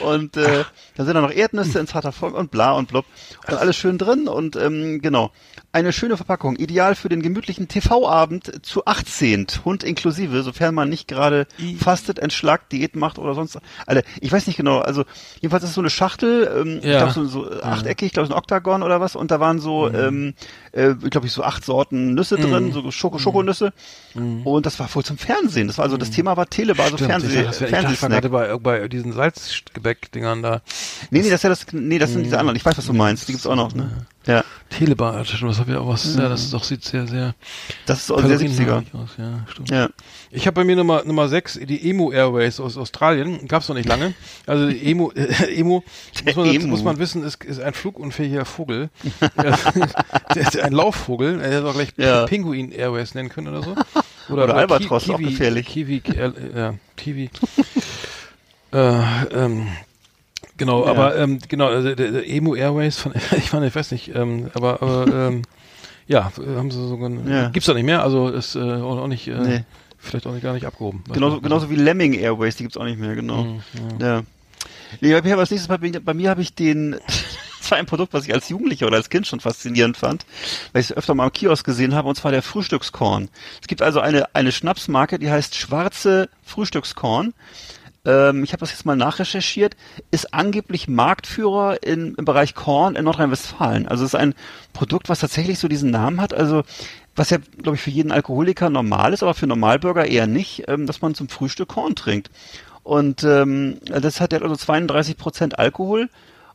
Und äh, da sind dann noch Erdnüsse in zarter Form und bla und blub. Und alles schön drin und ähm, genau. Eine schöne Verpackung, ideal für den gemütlichen TV-Abend zu 18, Hund inklusive, sofern man nicht gerade fastet, entschlackt, Diät macht oder sonst. Alter, ich weiß nicht genau, also jedenfalls ist es so eine Schachtel, ähm, ich Ja. glaube so, so achteckig, ich glaube so ein Oktagon oder was, und da waren so, ähm, äh, ich glaube ich so acht Sorten Nüsse drin, so Schoko Schokonüsse. Und das war wohl zum Fernsehen. Das war also das Thema war Telebar, also stimmt, Fernseh, ich dachte, ich bei, bei diesen Salzgebäck-Dingern da. Nee, nee, das ist ja das, nee, das sind diese anderen. Ich weiß, was du meinst. Die gibt's auch noch, ne? Ja. Telebar, stimmt, das habe ich auch was. Ja, das ist doch sieht sehr, sehr Das ist auch sehr Kalorien- 70er. aus. Ja, stimmt. Ja. Ich habe bei mir Nummer Nummer 6, die Emu Airways aus Australien. Gab's noch nicht lange. Also die Emu, *laughs* äh, Emu, muss man, Emu. muss man wissen, ist, ist ein flugunfähiger Vogel. *laughs* der ist ein Laufvogel. Er hätte auch gleich Ja. Pinguin Airways nennen können oder so. *laughs* Oder Albatros, Ki- auch gefährlich. Kiwi, äh, ja, Kiwi. Äh, ähm, Genau, Ja. aber ähm, genau, also der, der Emu Airways von *laughs* ich meine, ich weiß nicht, ähm, aber, aber *laughs* ähm, ja, haben sie sogar Ja. gibt's doch nicht mehr, also ist äh, auch, nicht äh, Nee. vielleicht auch nicht gar nicht abgehoben. Genauso, genauso wie Lemming Airways, die gibt's auch nicht mehr, genau. Mhm, Ja. Nee, bei mir als nächstes bei, mir- bei mir habe ich den, *laughs* das war ein Produkt, was ich als Jugendlicher oder als Kind schon faszinierend fand, weil ich es öfter mal am Kiosk gesehen habe, und zwar der Frühstückskorn. Es gibt also eine, eine Schnapsmarke, die heißt Schwarze Frühstückskorn. Ähm, ich habe das jetzt mal nachrecherchiert, ist angeblich Marktführer in, im Bereich Korn in Nordrhein-Westfalen. Also es ist ein Produkt, was tatsächlich so diesen Namen hat. Also was ja, glaube ich, für jeden Alkoholiker normal ist, aber für Normalbürger eher nicht, ähm, dass man zum Frühstück Korn trinkt. Und ähm, das hat ja also 32 Prozent Alkohol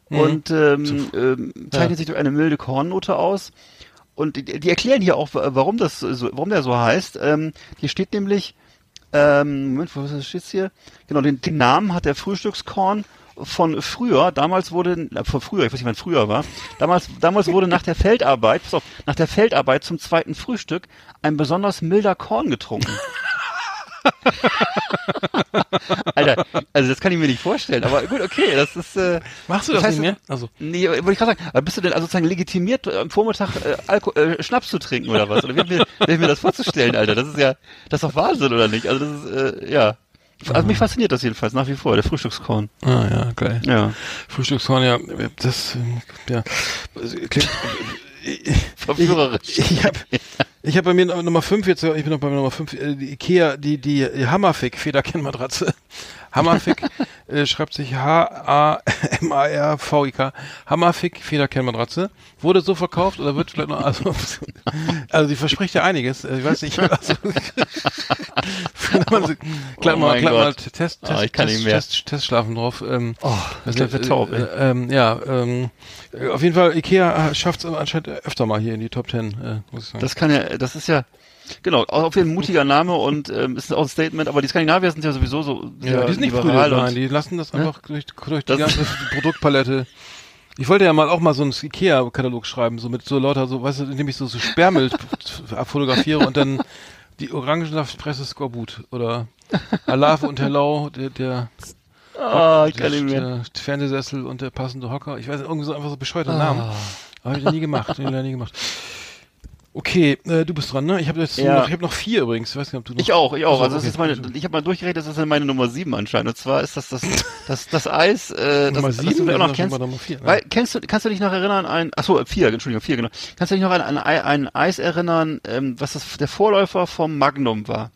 und ähm, ähm, zeichnet sich durch eine milde Kornnote aus. Und die, die erklären hier auch, warum das so, warum der so heißt. Ähm, hier steht nämlich, ähm, Moment, was steht's hier? Genau, den, den Namen hat der Frühstückskorn von früher, damals wurde, von früher, ich weiß nicht, wann früher war, damals, damals wurde nach der Feldarbeit, pass auf, nach der Feldarbeit zum zweiten Frühstück ein besonders milder Korn getrunken. *laughs* Alter, also das kann ich mir nicht vorstellen, aber gut, okay, das ist, äh, Machst du das, heißt, nicht mehr? Also Nee, wollte ich gerade sagen, aber bist du denn also sozusagen legitimiert, am Vormittag äh, Alko äh, Schnaps zu trinken oder was? Oder wie mir, wie mir das vorzustellen, Alter? Das ist ja, das ist doch Wahnsinn, oder nicht? Also das ist, äh, ja. Also mich fasziniert das jedenfalls nach wie vor, der Frühstückskorn. ah ja, geil. Ja. Frühstückskorn, ja, das ja klingt, *laughs* *laughs* Verführerisch. Ich habe ich hab bei mir Nummer 5 jetzt, ich bin noch bei Nummer 5, äh, die Ikea, die, die Hammerfick Federkennmatratze. Hammerfick äh, schreibt sich H-A-M-A-R-V-I-K. Hammerfick Federkennmatratze. Wurde so verkauft oder wird vielleicht noch, also, also die verspricht ja einiges. Äh, Ich weiß nicht, also, kann *laughs* man so, klapp Oh mal, klapp mal. Test, Test, ich kann Test, nicht mehr. Test, Testschlafen drauf. Ähm, Oh, ich werd taub, ey. äh, ähm, ja, ähm, äh, auf jeden Fall, Ikea schafft es anscheinend öfter mal hier in die Top Ten, äh, muss ich sagen. Das kann ja, das ist ja, genau, auf jeden mutiger Name und ähm, ist auch ein Statement, aber die Skandinavier sind ja sowieso so ja, die sind nicht liberal prüde, nein, die lassen das einfach durch, durch die Das- ganze *laughs* Produktpalette. Ich wollte ja mal auch mal so einen Ikea-Katalog schreiben, so mit so lauter, so, weißt du, indem ich so, so Sperrmüll fotografiere und dann die Orangensaftpresse Skorbut oder Alave und Hello, der, der ich kann der, mehr. der Fernsehsessel und der passende Hocker. Ich weiß irgendwie so einfach so bescheuerte Ah. Namen. Habe ich nie gemacht. hab ich leider nie gemacht. Okay, äh, du bist dran, ne? Ich habe jetzt Ja. noch, ich habe noch vier übrigens. Ich weiß nicht, ob du noch. Ich auch, ich auch. Also das okay. ist meine, ich habe mal durchgerechnet, das ist meine Nummer sieben anscheinend. Und zwar ist das das, das, das Eis, äh, das, Nummer das sieben? du vielleicht auch Das noch kennst. Nummer vier? Weil, kennst du, kannst du dich noch erinnern an, ach so, vier, Entschuldigung, vier, genau. Kannst du dich noch an, an ein, ein Eis erinnern, ähm, was das, der Vorläufer vom Magnum war?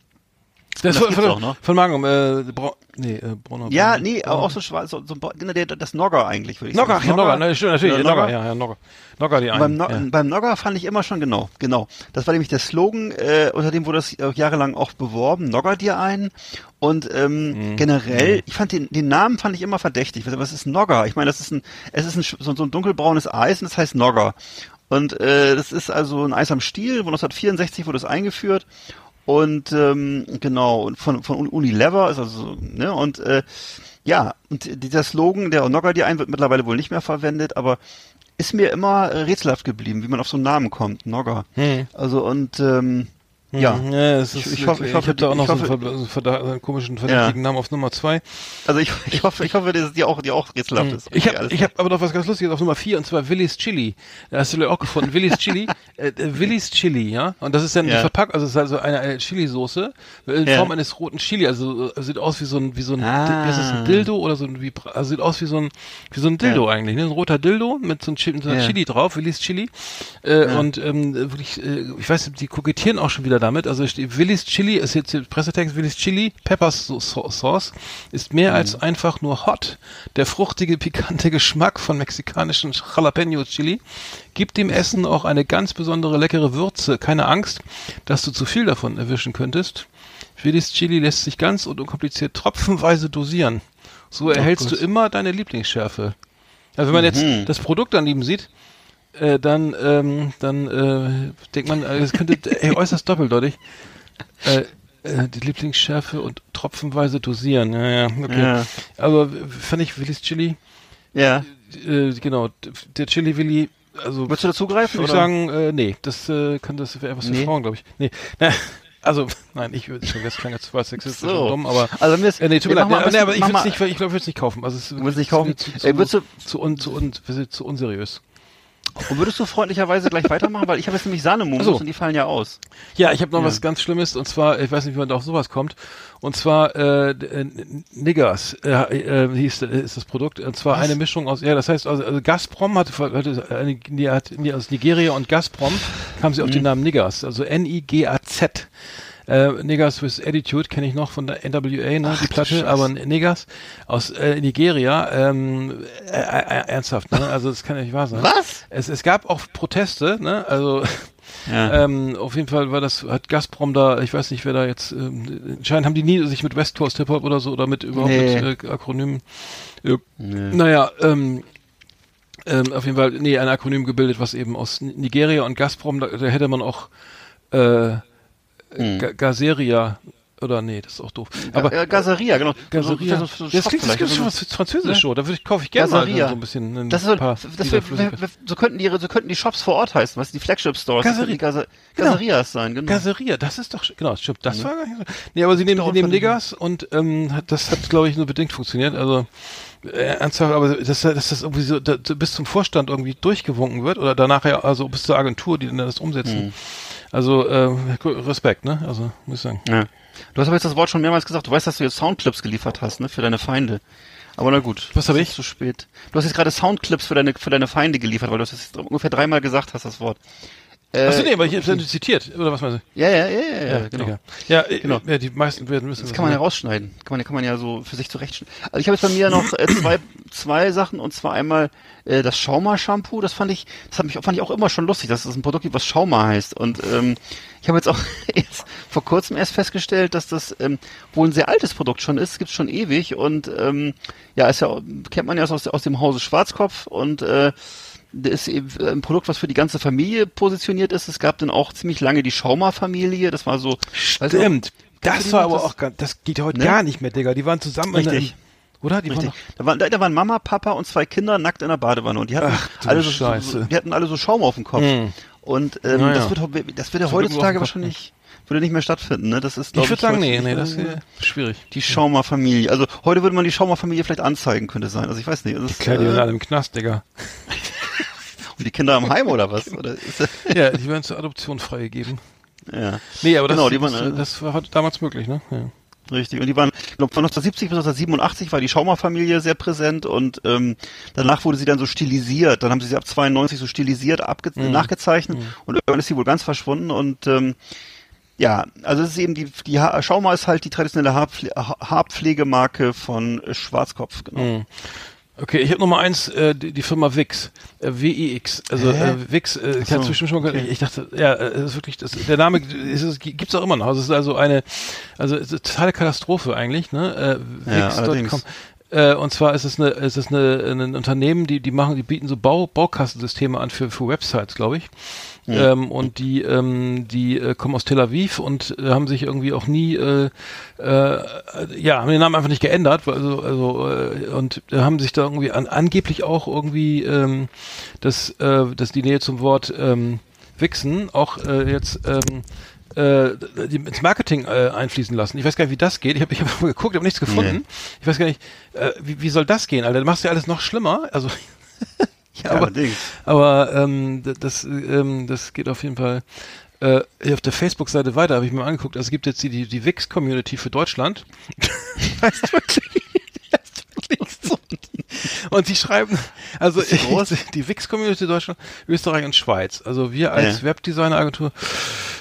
Das, das von, gibt's von, auch noch. von Magnum, äh, Brau nee, äh, Brauner. Ja, Brauner- nee, aber Brauner- auch so schwarz, so, so genau, der, das Nogger eigentlich, würde ich Nogger, sagen. ja, Nogger, ne, stimmt, natürlich, Ja, Nogger, Nogger. ja, ja, Nogger. Nogger, die Und beim, einen. no ja. beim Nogger fand ich immer schon genau, genau. Das war nämlich der Slogan, äh, unter dem wurde das jahrelang auch beworben, Nogger dir ein. Und ähm, Mhm. generell, ich fand den, den Namen fand ich immer verdächtig. Was was ist Nogger? Ich meine, das ist ein, es ist ein, so, so ein dunkelbraunes Eis und das heißt Nogger. Und äh, das ist also ein Eis am Stiel, wo 1964 wurde es eingeführt. Und ähm, genau, und von, von Unilever ist also, ne, und äh, ja, und dieser Slogan, der Nogger dir ein, wird mittlerweile wohl nicht mehr verwendet, aber ist mir immer rätselhaft geblieben, wie man auf so einen Namen kommt, Nogger. Hm. Also und ähm, ja, Hm, ja es ist Ich- ich ich, hoffe- ich hoffe, habe da auch ich noch so einen, hoffe- so einen, so einen komischen verdächtigen Namen auf Nummer zwei. also ich, ich hoffe, ich hoffe, dass es dir auch, dir auch rätselhaft ist. Ich Okay, habe alles ich hab aber noch was ganz Lustiges auf Nummer vier und zwar Willis Chili. Da hast du vielleicht auch gefunden. Willis Chili. *laughs* Äh, äh, Willis Chili, ja. Und das ist dann die Ja. Verpackung, also es ist also eine, eine Chili-Soße in Ja. Form eines roten Chili. Also äh, sieht aus wie so ein, wie so ein, Ah. das, ein Dildo oder so ein, wie, also sieht aus wie so ein, wie so ein Dildo eigentlich, ne? Ein roter Dildo mit so, ein Chi- mit so einer Ja. Chili drauf, Willis Chili. Äh, Und ähm, wirklich, äh, ich weiß nicht, die kokettieren auch schon wieder damit. Also Willis Chili ist jetzt der Pressetext, Willis Chili Pepper so so Sauce ist mehr als einfach nur hot. Der fruchtige, pikante Geschmack von mexikanischen Jalapeno Chili gibt dem Essen auch eine ganz besondere leckere Würze. Keine Angst, dass du zu viel davon erwischen könntest. Willis Chili lässt sich ganz und unkompliziert tropfenweise dosieren. So erhältst du immer deine Lieblingsschärfe. Also wenn man jetzt das Produkt daneben sieht, äh, dann, ähm, dann äh, denkt man, äh, es könnte ey, äußerst doppeldeutig. Äh, äh, die Lieblingsschärfe und tropfenweise dosieren. Ja, ja, okay. Ja. Aber fand ich Willis Chili, Ja. äh, genau, der Chili Willi, also Würdest du dazugreifen? würde ich sagen, äh, nee, das kann das wäre etwas für Nee. Frauen, glaube ich. Nee, na, also nein, ich würde schon klang jetzt zwar sexistisch So. und dumm, aber Also äh, nee, tut mir leid, nee, nee, aber ich würde es nicht, ich glaube, ich würde es nicht kaufen. Also es nicht kaufen? Zu, Ey, zu, würdest du- zu, un, zu, un, zu unseriös. Und würdest du freundlicherweise gleich weitermachen, weil ich habe jetzt nämlich Sahnemumus so. und die fallen ja aus. Ja, ich habe noch Ja. was ganz Schlimmes und zwar, ich weiß nicht, wie man da auf sowas kommt. Und zwar äh, äh, Niggers äh, äh, hieß ist das Produkt. Und zwar eine Mischung aus, ja, das heißt, also, also Gazprom hatte, hatte eine, die hat die aus Nigeria und Gazprom kam sie auf Mhm. den Namen Niggers, also N-I-G-A-Z. Äh, Niggers with Attitude kenne ich noch von der NWA, ne, die Platte, aber Niggers aus äh, Nigeria, ähm, äh, äh, ernsthaft, ne? Also das kann ja nicht wahr sein. Was? Es, es gab auch Proteste, ne? Also *laughs* Ja. ähm, auf jeden Fall war das, hat Gazprom da, ich weiß nicht, wer da jetzt, ähm, anscheinend haben die nie sich mit West Coast Hip Hop oder so oder mit überhaupt Nee. mit äh, Akronymen, äh, naja, ähm, ähm, auf jeden Fall, nee, ein Akronym gebildet, was eben aus Nigeria und Gazprom, da, da hätte man auch äh, Hm. Ga- Gazeria oder nee, das ist auch doof. Aber äh, Gaseria, genau. Gazeria. So, so, so, das klingt, das klingt schon was Französisch so. Da würde ich kaufe ich gerne mal Gazeria. so ein bisschen ein Das ist so, paar das wär, Flüssigkeit. wär, so könnten die, so könnten die Shops vor Ort heißen, was die Flagship Stores, die Gase, Genau. Gaserias sein, genau. Gaseria, das ist doch, genau, stimmt, das war gar nicht so. Nee, aber sie nehmen, sie nehmen. Niggers und ähm, hat, das hat, glaube ich, nur bedingt funktioniert. Also äh, ernsthaft, aber dass, dass das irgendwie so da, bis zum Vorstand irgendwie durchgewunken wird oder danach ja, also bis zur Agentur, die dann das umsetzen. Hm. Also äh, Respekt, ne? Also muss ich sagen. Ja. Du hast aber jetzt das Wort schon mehrmals gesagt. Du weißt, dass du jetzt Soundclips geliefert hast, ne, für deine Feinde. Aber na gut. Was hab Es ich? Zu spät. Du hast jetzt gerade Soundclips für deine, für deine Feinde geliefert, weil du das jetzt ungefähr dreimal gesagt hast, das Wort. Äh, Achso, nee, aber ich habe zitiert, oder was meinst du? Ja, ja, ja, ja, ja, genau. egal. Ja, äh, Genau. ja, die meisten werden wissen. Das kann man ja rausschneiden. Kann man, kann man ja so für sich zurechtschneiden. Also ich habe jetzt bei mir noch äh, zwei, zwei Sachen und zwar einmal äh, das Schauma-Shampoo. Das fand ich, das hat mich, fand ich auch immer schon lustig, dass das ein Produkt gibt, was Schauma heißt. Und ähm, ich habe jetzt auch *laughs* jetzt vor kurzem erst festgestellt, dass das ähm, wohl ein sehr altes Produkt schon ist. Gibt schon ewig und ähm, ja, ist ja kennt man ja aus, aus dem Hause Schwarzkopf und äh, ist eben ein Produkt, was für die ganze Familie positioniert ist. Es gab dann auch ziemlich lange die Schaumer-Familie. Das war so. Stimmt. Das war aber Das- auch, ganz- das geht heute Ne? gar nicht mehr, Digga. Die waren zusammen Richtig. Oder? Die waren Richtig. Da waren, da, da waren Mama, Papa und zwei Kinder nackt in der Badewanne und die hatten Ach, alle so, so, die hatten alle so Schaum auf dem Kopf. Hm. Und ähm, Naja. das wird das wird ja Das heutzutage wahrscheinlich würde nicht mehr stattfinden, ne? Das ist ich würde sagen, nee, nee, das ist äh, schwierig. die Schaumer-Familie. Also heute würde man die Schaumer-Familie vielleicht anzeigen, könnte sein. Also ich weiß nicht. Das ist, die sind äh, alle im Knast, Digga. *laughs* *laughs* die Kinder im Heim oder was? Oder ist, das- Ja, die werden zur Adoption freigegeben. ja, Nee, aber das, Genau, die das, waren, äh, das war damals möglich, ne? Ja. richtig. Und die waren, ich glaube, von 1970 bis 1987 war die Schaumer-Familie sehr präsent und ähm, danach wurde sie dann so stilisiert. Dann haben sie sie ab 92 so stilisiert abge Mhm. nachgezeichnet und irgendwann ist sie wohl ganz verschwunden und ähm, ja, also es ist eben die, die ha Schauma ist halt die traditionelle Haarpfle Ha- Haarpflegemarke von Schwarzkopf, genau. Mhm. Okay, ich habe Nummer eins, äh, die, die Firma Wix, äh, W-I-X, also Hä? äh, Wix, äh, ich hatte bestimmt schon mal gehört, ich, ich dachte, ja, äh, das ist wirklich, das, der Name ist, es gibt's auch immer noch, also es ist also eine, also es ist eine totale Katastrophe eigentlich, ne, äh, Ja, Wix.com. allerdings. Äh, und zwar ist es eine, ist es eine, ein Unternehmen, die, die machen, die bieten so Bau, Baukastensysteme an für, für Websites, glaube ich. Ähm, und die, ähm, die äh, kommen aus Tel Aviv und äh, haben sich irgendwie auch nie, äh, äh, ja, haben den Namen einfach nicht geändert, also, also äh, und haben sich da irgendwie an, angeblich auch irgendwie ähm, das, äh, das die Nähe zum Wort ähm, Wichsen auch äh, jetzt ähm, äh, ins Marketing äh, einfließen lassen. Ich weiß gar nicht, wie das geht. Ich habe ich hab mal *laughs* geguckt, habe nichts gefunden. Nee. Ich weiß gar nicht, äh, wie, wie soll das gehen, Alter? Du machst ja alles noch schlimmer. Also *laughs* ja, aber, allerdings. aber ähm, das, ähm, das geht auf jeden Fall äh, auf der Facebook-Seite weiter, habe ich mir mal angeguckt. Also es gibt jetzt die, die, die Wix-Community für Deutschland. *laughs* wirklich, heißt wirklich. *laughs* Und die schreiben, also Ist die *laughs* Wix-Community Deutschland, Österreich und Schweiz. Also wir als Ja. Webdesigner-Agentur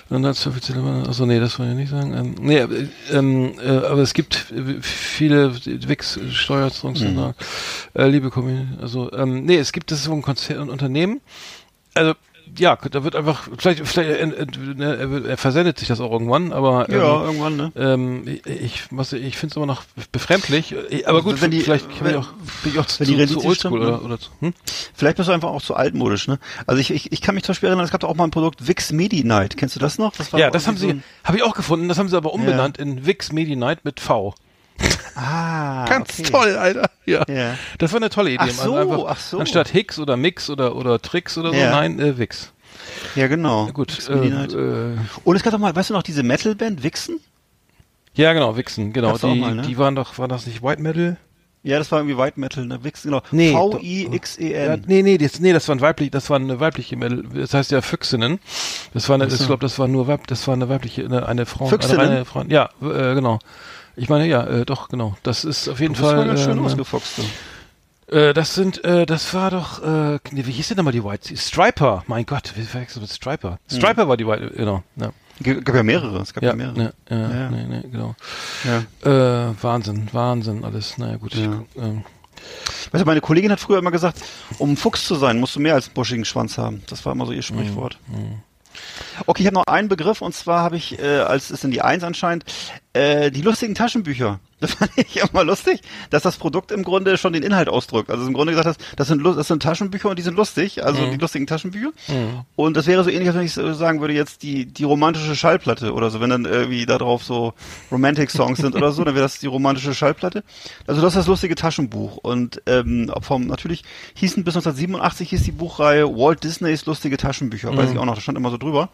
und also nee, das wollen wir nicht sagen. Ähm, nee, äh, ähm, äh, aber es gibt viele Wix-Steuerungscenter, äh, liebe Community, also ähm, nee, es gibt das ist so ein Konzern, ein Unternehmen, also ja, da wird einfach, vielleicht, vielleicht äh, äh, ne, er, er versendet sich das auch irgendwann, aber Ja, ähm, irgendwann, ne? ähm, ich, ich, was- ich finde es immer noch befremdlich, äh, aber gut, Wenn die- vielleicht ich wenn- auch, bin ich auch zu, wenn die zu, oldschool stimmt, oder, ne? oder zu, hm? Vielleicht bist du einfach auch zu altmodisch, ne? Also ich, ich, ich kann mich zum Beispiel erinnern, es gab da auch mal ein Produkt Wix Medi Night. Kennst du das noch? Das Ja, doch das haben sie, habe ich auch gefunden, das haben sie aber umbenannt Ja. in Wix Medi Night mit V. *laughs* Ah, Ganz okay. toll, Alter. Ja. Ja. Das war eine tolle Idee. Ach Also so, einfach ach so. Anstatt Hicks oder Mix oder, oder Tricks oder so, Ja. nein, äh, Wix. Ja, genau. Gut, äh, äh, Und es gab doch mal, weißt du noch, diese Metalband Wixen? ja genau, Wixen, genau. Die, mal, ne? die waren doch, war das nicht White Metal? Ja, das war irgendwie White Metal, ne? Wixen, genau. Nee, Ja, V-I-X-E-N. nee, nee, das, nee, das war ein weiblich, das war eine weibliche Metal, das heißt ja Füchsinnen. Das war eine, ich glaube, das war nur Weib, das war eine weibliche, eine, eine Frau, Füchsinnen? eine Frau. Ja, äh, genau. Ich meine, ja, äh, doch, genau. Das ist auf jeden Das war Fall. ganz schön ausgefuchst. du. Äh, das sind, äh, das war doch, äh, wie hieß denn nochmal die White? Striper, mein Gott, wie verwechselt mit Striper? Striper war die White, genau. Ja, G- gab ja mehrere, es gab ja, ja, mehrere. ne, ja, Ja. Nee, nee, genau. Ja. Äh, Wahnsinn, Wahnsinn, alles. Naja, gut. Ja. Ich, ähm, Weißt du, meine Kollegin hat früher immer gesagt, um Fuchs zu sein, musst du mehr als einen buschigen Schwanz haben. Das war immer so ihr Sprichwort. Okay, ich habe noch einen Begriff und zwar habe ich, äh, als es in die Eins anscheinend, äh, die lustigen Taschenbücher. Das *laughs* fand ich immer lustig, dass das Produkt im Grunde schon den Inhalt ausdrückt. Also im Grunde gesagt hast, das sind, das sind Taschenbücher und die sind lustig, also die lustigen Taschenbücher. Und das wäre so ähnlich, als wenn ich so sagen würde, jetzt die, die romantische Schallplatte oder so, wenn dann irgendwie da drauf so Romantic Songs sind oder so, dann wäre das die romantische Schallplatte. Also das ist das lustige Taschenbuch. Und ähm, vom natürlich hießen bis 1987 hieß die Buchreihe Walt Disneys lustige Taschenbücher, weiß ich auch noch, da stand immer so drüber.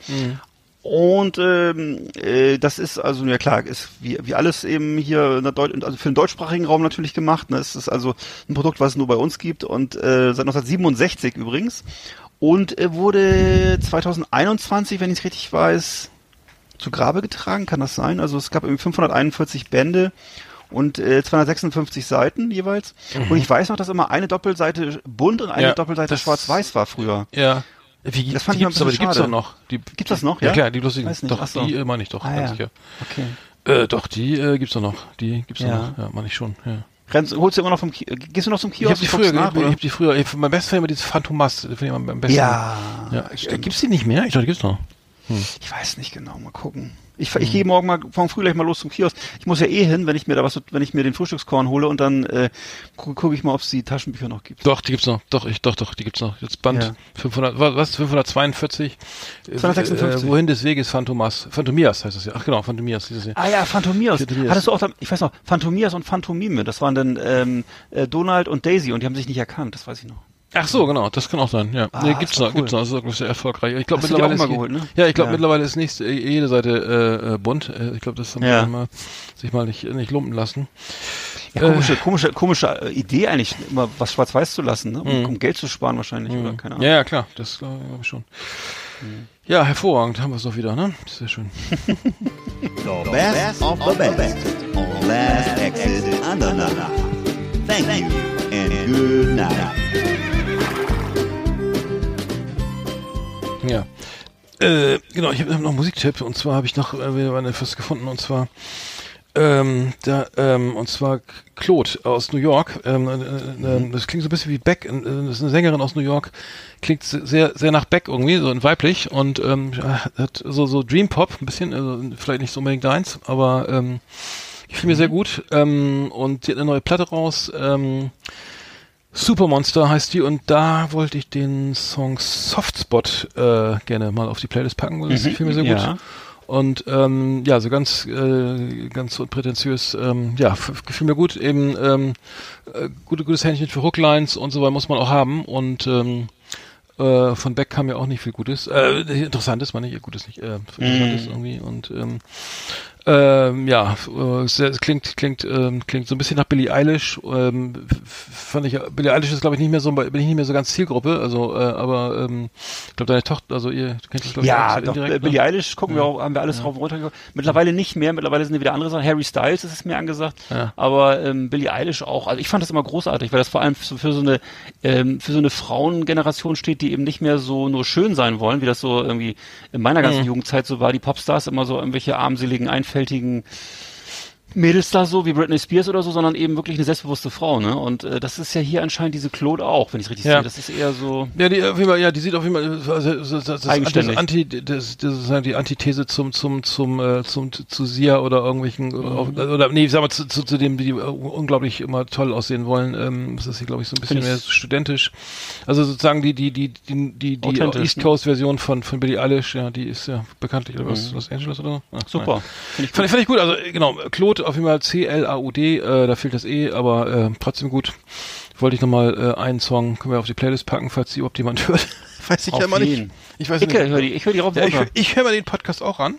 Und ähm, äh, das ist also ja klar, ist wie, wie alles eben hier in der Deu also für den deutschsprachigen Raum natürlich gemacht. Ne? Es ist also ein Produkt, was es nur bei uns gibt und äh, seit 1967 übrigens und äh, wurde 2021, wenn ich es richtig weiß, zu Grabe getragen. Kann das sein? Also es gab irgendwie 541 Bände und äh, 256 Seiten jeweils. Und ich weiß noch, dass immer eine Doppelseite bunt und eine Ja, Doppelseite schwarz-weiß war früher. ja. Wie, Das fand die ich gibt's, aber die bisschen gibt's doch schade. noch. Die, Gibt's das noch, Ja, ja? klar, die lustigen. Weiß nicht. Doch, so. die äh, meine ich doch, Ah, ganz ja. sicher. Okay. Äh, doch, die äh, gibt's doch noch. Die gibt's doch Ja. noch. Ja, meine ich schon. Ja. Rennst, holst du immer noch vom Ki Gehst du noch zum Ich Kiosk? habe die früher, nach, ich, hab die früher, ich, mein bestes war immer dieses Phantomas, finde ich am besten. Ja, ja. Gibt's die nicht mehr? Ich dachte, die gibt's noch. Ich weiß nicht genau, mal gucken. Ich, ich gehe morgen mal, morgen früh gleich mal los zum Kiosk. Ich muss ja eh hin, wenn ich mir da was, wenn ich mir den Frühstückskorn hole und dann äh, gucke guck ich mal, ob es die Taschenbücher noch gibt. Doch, die gibt's noch. Doch, ich, doch, doch, die gibt's noch. Jetzt Band Ja. 500, was, was 542? Äh, 256. Äh, wohin des Weges Phantomas? Phantomias heißt das ja. Ach genau, Phantomias dieses Jahr. Ah ja, Phantomias. Phantomias. Hattest du auch, ich weiß noch, Phantomias und Phantomime. Das waren dann ähm, äh, Donald und Daisy und die haben sich nicht erkannt. Das weiß ich noch. Ach so, genau, das kann auch sein. Ja, Ah, nee, gibt's noch, cool. gibt's noch. Das ist wirklich sehr erfolgreich. Ich glaube mittlerweile auch ist, geholt, ne? Ja, ich glaube Ja. mittlerweile ist nächste jede Seite äh, äh, bunt. Äh, ich glaube, das haben Ja. wir mal, sich mal nicht nicht lumpen lassen. Ja, komische, komische, komische äh, Idee eigentlich, immer was schwarz-weiß zu lassen, ne? um, um Geld zu sparen wahrscheinlich oder keine Ahnung. Ja, ja, klar, das glaube ich schon. Ja, hervorragend, haben wir es doch wieder, ne? Sehr schön. *laughs* The best of the best on Last Exit Andernach. Thank you and good night. Ja. Äh, genau, ich habe noch Musiktipp und zwar habe ich noch äh, was gefunden und zwar ähm, da, ähm, und zwar Claude aus New York. Ähm, äh, äh, das klingt so ein bisschen wie Beck. äh, Das ist eine Sängerin aus New York. Klingt sehr, sehr nach Beck irgendwie, so weiblich und ähm, hat so, so Dream Pop ein bisschen, also vielleicht nicht so unbedingt deins, aber ähm, gefiel mir sehr gut. Ähm, und die hat eine neue Platte raus. Ähm, Supermonster heißt die und da wollte ich den Song Softspot äh, gerne mal auf die Playlist packen, weil das gefiel mir sehr gut. ja. Und ähm, ja, so ganz äh, ganz unprätentiös, ähm, ja, gefiel mir gut. Eben ähm, äh, gute, gutes Händchen für Hooklines und so weiter muss man auch haben. Und ähm, äh, von Beck kam ja auch nicht viel Gutes. Äh, interessantes, meine ich, Gutes nicht, äh, interessantes irgendwie. Und ähm, ähm, ja, äh, klingt klingt ähm, klingt so ein bisschen nach Billie Eilish. Ähm, fand ich, Billie Eilish ist glaube ich nicht mehr so, bin ich nicht mehr so ganz Zielgruppe. Also, äh, aber ähm, ich glaube deine Tochter, also ihr, du kennst das glaube ich Ja, auch so doch, äh, ne? Billie Eilish gucken wir auch, haben wir alles rauf und runter geguckt. Mittlerweile nicht mehr, mittlerweile sind wieder andere Sachen. Harry Styles ist es mir angesagt, Ja. aber ähm, Billie Eilish auch. Also ich fand das immer großartig, weil das vor allem für, für so eine ähm, für so eine Frauengeneration steht, die eben nicht mehr so nur schön sein wollen, wie das so irgendwie in meiner Mhm. ganzen Jugendzeit so war. Die Popstars immer so irgendwelche armseligen, einfältigen Mädels da so wie Britney Spears oder so, sondern eben wirklich eine selbstbewusste Frau, ne? Und äh, das ist ja hier anscheinend diese Claude auch, wenn ich richtig Ja. sehe. Das ist eher so Ja, die, auf jeden Fall, ja, die sieht auf jeden Fall, also, das, das, Eigenständig. das Anti, das, das ist halt die Antithese zum, zum, zum, äh, zum, zu Sia oder irgendwelchen, Mhm. äh, oder, nee, sag mal, zu, zu, zu dem, die äh, unglaublich immer toll aussehen wollen, ähm, das ist hier, glaube ich, so ein bisschen Find mehr ich- studentisch. Also sozusagen die, die, die, die, die, die East ne? Coast Version von, von Billie Eilish, ja, die ist ja bekanntlich, oder was, Los Angeles oder so? Ach, Mhm. super. Finde ich Fand, ich- fand ich gut, also äh, genau, Claude auf jeden Fall C-L-A-U-D, äh, da fehlt das E, aber äh, trotzdem gut. Wollte ich nochmal äh, einen Song, können wir auf die Playlist packen, falls die überhaupt jemand *laughs* hört. weiß ich Auf ja mal nicht. Ich weiß Ich nicht. höre die, ich höre die rauf Ja, ich runter. hör- ich höre mir den Podcast auch an.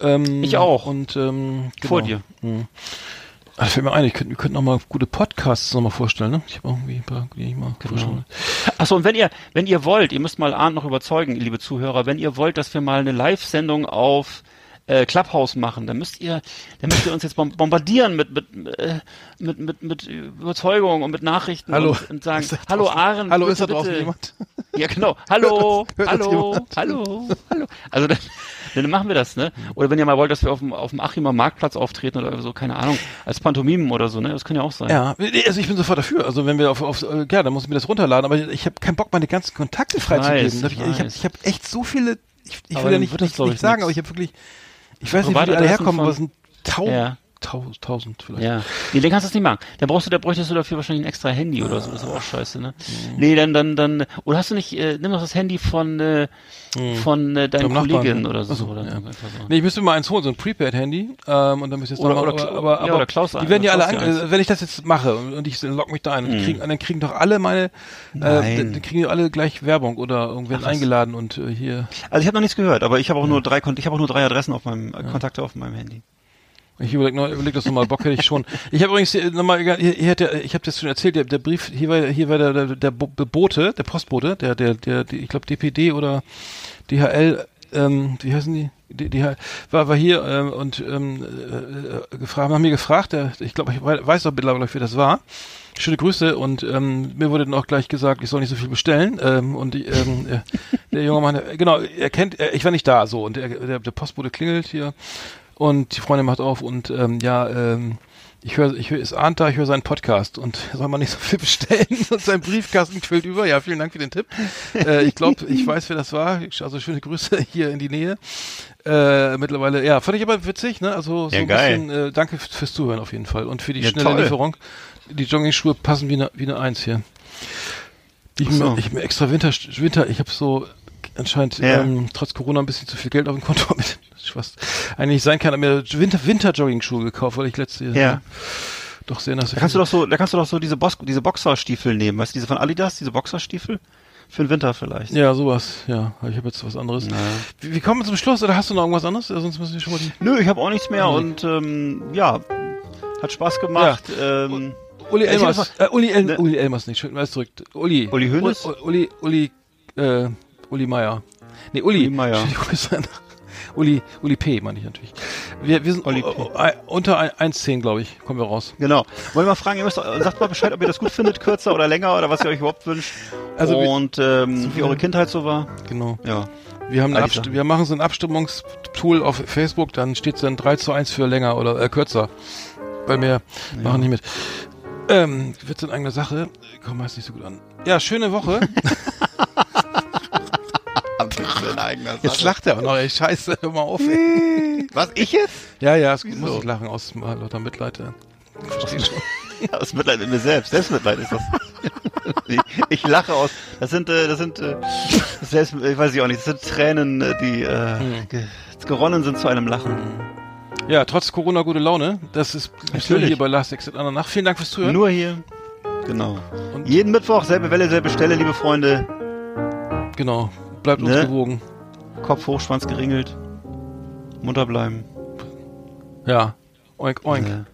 Ähm, Ich auch. Und ähm, genau. Vor dir. Hm. Ah, fällt mir ein, ich könnte, wir könnten noch mal gute Podcasts noch mal vorstellen, ne? Ich habe irgendwie ein paar, die ich mal Genau. vorstellen. Achso, und wenn ihr, wenn ihr wollt, ihr müsst mal Arndt noch überzeugen, liebe Zuhörer, wenn ihr wollt, dass wir mal eine Live-Sendung auf äh, Clubhouse machen, dann müsst ihr, dann müsst ihr uns jetzt bom- bombardieren mit mit, äh, mit mit mit Überzeugung und mit Nachrichten Hallo. und, und sagen, hallo Aaron, Hallo, bitte, ist da draußen bitte. jemand? Ja, genau. *laughs* Hallo, Hört das hallo, jemand? hallo, hallo. Also dann, dann machen wir das, ne? Oder wenn ihr mal wollt, dass wir auf dem, auf dem Achimer Marktplatz auftreten oder so, keine Ahnung, als Pantomimen oder so, ne? Das kann ja auch sein. Ja, also ich bin sofort dafür. Also wenn wir auf, auf ja, dann muss ich mir das runterladen, aber ich habe keinen Bock, meine ganzen Kontakte freizugeben. ich Ich, ich habe ich hab echt so viele, ich, ich will ja nicht, nicht, nicht ich, sagen, aber ich habe wirklich, ich weiß nicht, wo die alle herkommen, aber es sind tausend, Ja. Tausend, tausend vielleicht. Ja. Nee, dann kannst du das nicht machen. Dann brauchst du, da bräuchtest du dafür wahrscheinlich ein extra Handy oder so. Das ist aber auch scheiße, ne? Nee, dann, dann, dann, oder hast du nicht, äh, nimm doch das Handy von, äh, von äh, deiner Vom Nachbarn. Kollegin oder so. Ach so, oder ja. so. Nee, ich müsste mal eins holen, so ein Prepaid-Handy. Ähm, und dann müsste ich jetzt Oder- noch mal, oder aber, aber, ja, aber Klaus die werden ja alle, an, äh, wenn ich das jetzt mache und ich log mich da ein, und, die kriegen, dann kriegen doch alle meine, äh, dann kriegen die alle gleich Werbung oder irgendwen eingeladen und äh, hier. Also ich habe noch nichts gehört, aber ich habe auch nur drei, ich habe auch nur drei Adressen auf meinem, äh, Kontakte auf meinem Handy. Ich überleg, noch, überleg das nochmal, Bock hätte ich schon. Ich habe übrigens äh, nochmal, hier, hier hat der, ich habe das schon erzählt, der, der Brief, hier war, hier war der, der, der Bo- Bote, der Postbote, der, der, der, die, ich glaube DPD oder DHL, ähm, wie heißen die? D- DHL, war, war hier ähm, und ähm, äh, gefragt, haben mir gefragt, der, ich glaube, ich wei- weiß doch mittlerweile, wer das war. Schöne Grüße und ähm, mir wurde dann auch gleich gesagt, ich soll nicht so viel bestellen ähm, und die, ähm, äh, der junge Mann, äh, genau, er kennt, äh, ich war nicht da so und der, der, der Postbote klingelt hier und die Freundin macht auf und ähm, ja, ähm, Ich höre, ich höre, ist Arndt da, ich höre seinen Podcast und *laughs* soll man nicht so viel bestellen *laughs* und sein Briefkasten quillt über. Ja, vielen Dank für den Tipp. Äh, ich glaube, ich weiß, wer das war. Also schöne Grüße *laughs* hier in die Nähe. Äh, mittlerweile, ja, fand ich aber witzig, ne? Also so Ja, ein geil. bisschen, äh, danke fürs Zuhören auf jeden Fall und für die Ja, schnelle toll. Lieferung. Die Jogging-Schuhe passen wie eine, wie eine Eins hier. Die ich, so. mir, ich mir extra Winter, Winter, ich habe so anscheinend Ja. ähm, trotz Corona ein bisschen zu viel Geld auf dem Konto *laughs* mit was eigentlich sein kann, hab mir Winter Winter Jogging-Schuhe gekauft, weil ich letzte Jahr Ja. doch sehr nass. Da kannst du doch so, da kannst du doch so diese, Bos diese Boxerstiefel nehmen, weißt du, diese von Adidas, diese Boxerstiefel? Für den Winter vielleicht. Ja, sowas, ja. Ich habe jetzt was anderes. Naja. Wie, wie kommen wir zum Schluss? Oder hast du noch irgendwas anderes? Ja, sonst müssen wir schon mal die. Nö, ich habe auch nichts mehr und ähm, ja, hat Spaß gemacht. Ähm, Uli Ja, Elmers. Äh, Uli, El Ne. Uli Elmers nicht. Schön, mal zurück. Uli. Uli Hoeneß? U- Uli, Uli, äh, Uli Meier. Nee, Uli. Uli Meier. *laughs* Uli, Uli P. meine ich natürlich. Wir, wir sind ein- unter ein- 1,10, glaube ich, kommen wir raus. genau. Wollen wir mal fragen, ihr müsst, sagt mal Bescheid, ob ihr das gut findet, kürzer oder länger oder was ihr euch überhaupt wünscht. Also und ähm, wie eure Kindheit so war. Genau. Ja. Wir haben wir machen so ein Abstimmungstool auf Facebook, dann steht dann 3 zu 1 für länger oder äh, kürzer. Bei mir machen nicht mit. Ähm, wird's in eigener Sache? Komm meist nicht so gut an. Ja, schöne Woche. *laughs* Jetzt lacht er auch noch, ey, scheiße, hör mal auf, ey. Was, ich jetzt? Ja, ja, es muss ich lachen aus äh, lauter Mitleid. schon. Aus Mitleid mit mir selbst. Selbstmitleid ist das. ich, *laughs* ich lache aus. Das sind, äh, das sind, äh, selbst, ich weiß ich auch nicht, das sind Tränen, äh, die äh, Hm. ge geronnen sind zu einem Lachen. Ja, trotz Corona gute Laune. Das ist Natürlich. hier bei Last Exit an der Nacht. Vielen Dank fürs Zuhören. Nur hier. Genau. Und- Jeden Mittwoch, selbe Welle, selbe Stelle, liebe Freunde. Genau. Bleibt uns Ne? gewogen. Kopf hoch, Schwanz geringelt. Munter bleiben. Ja. Oink, oink. Äh,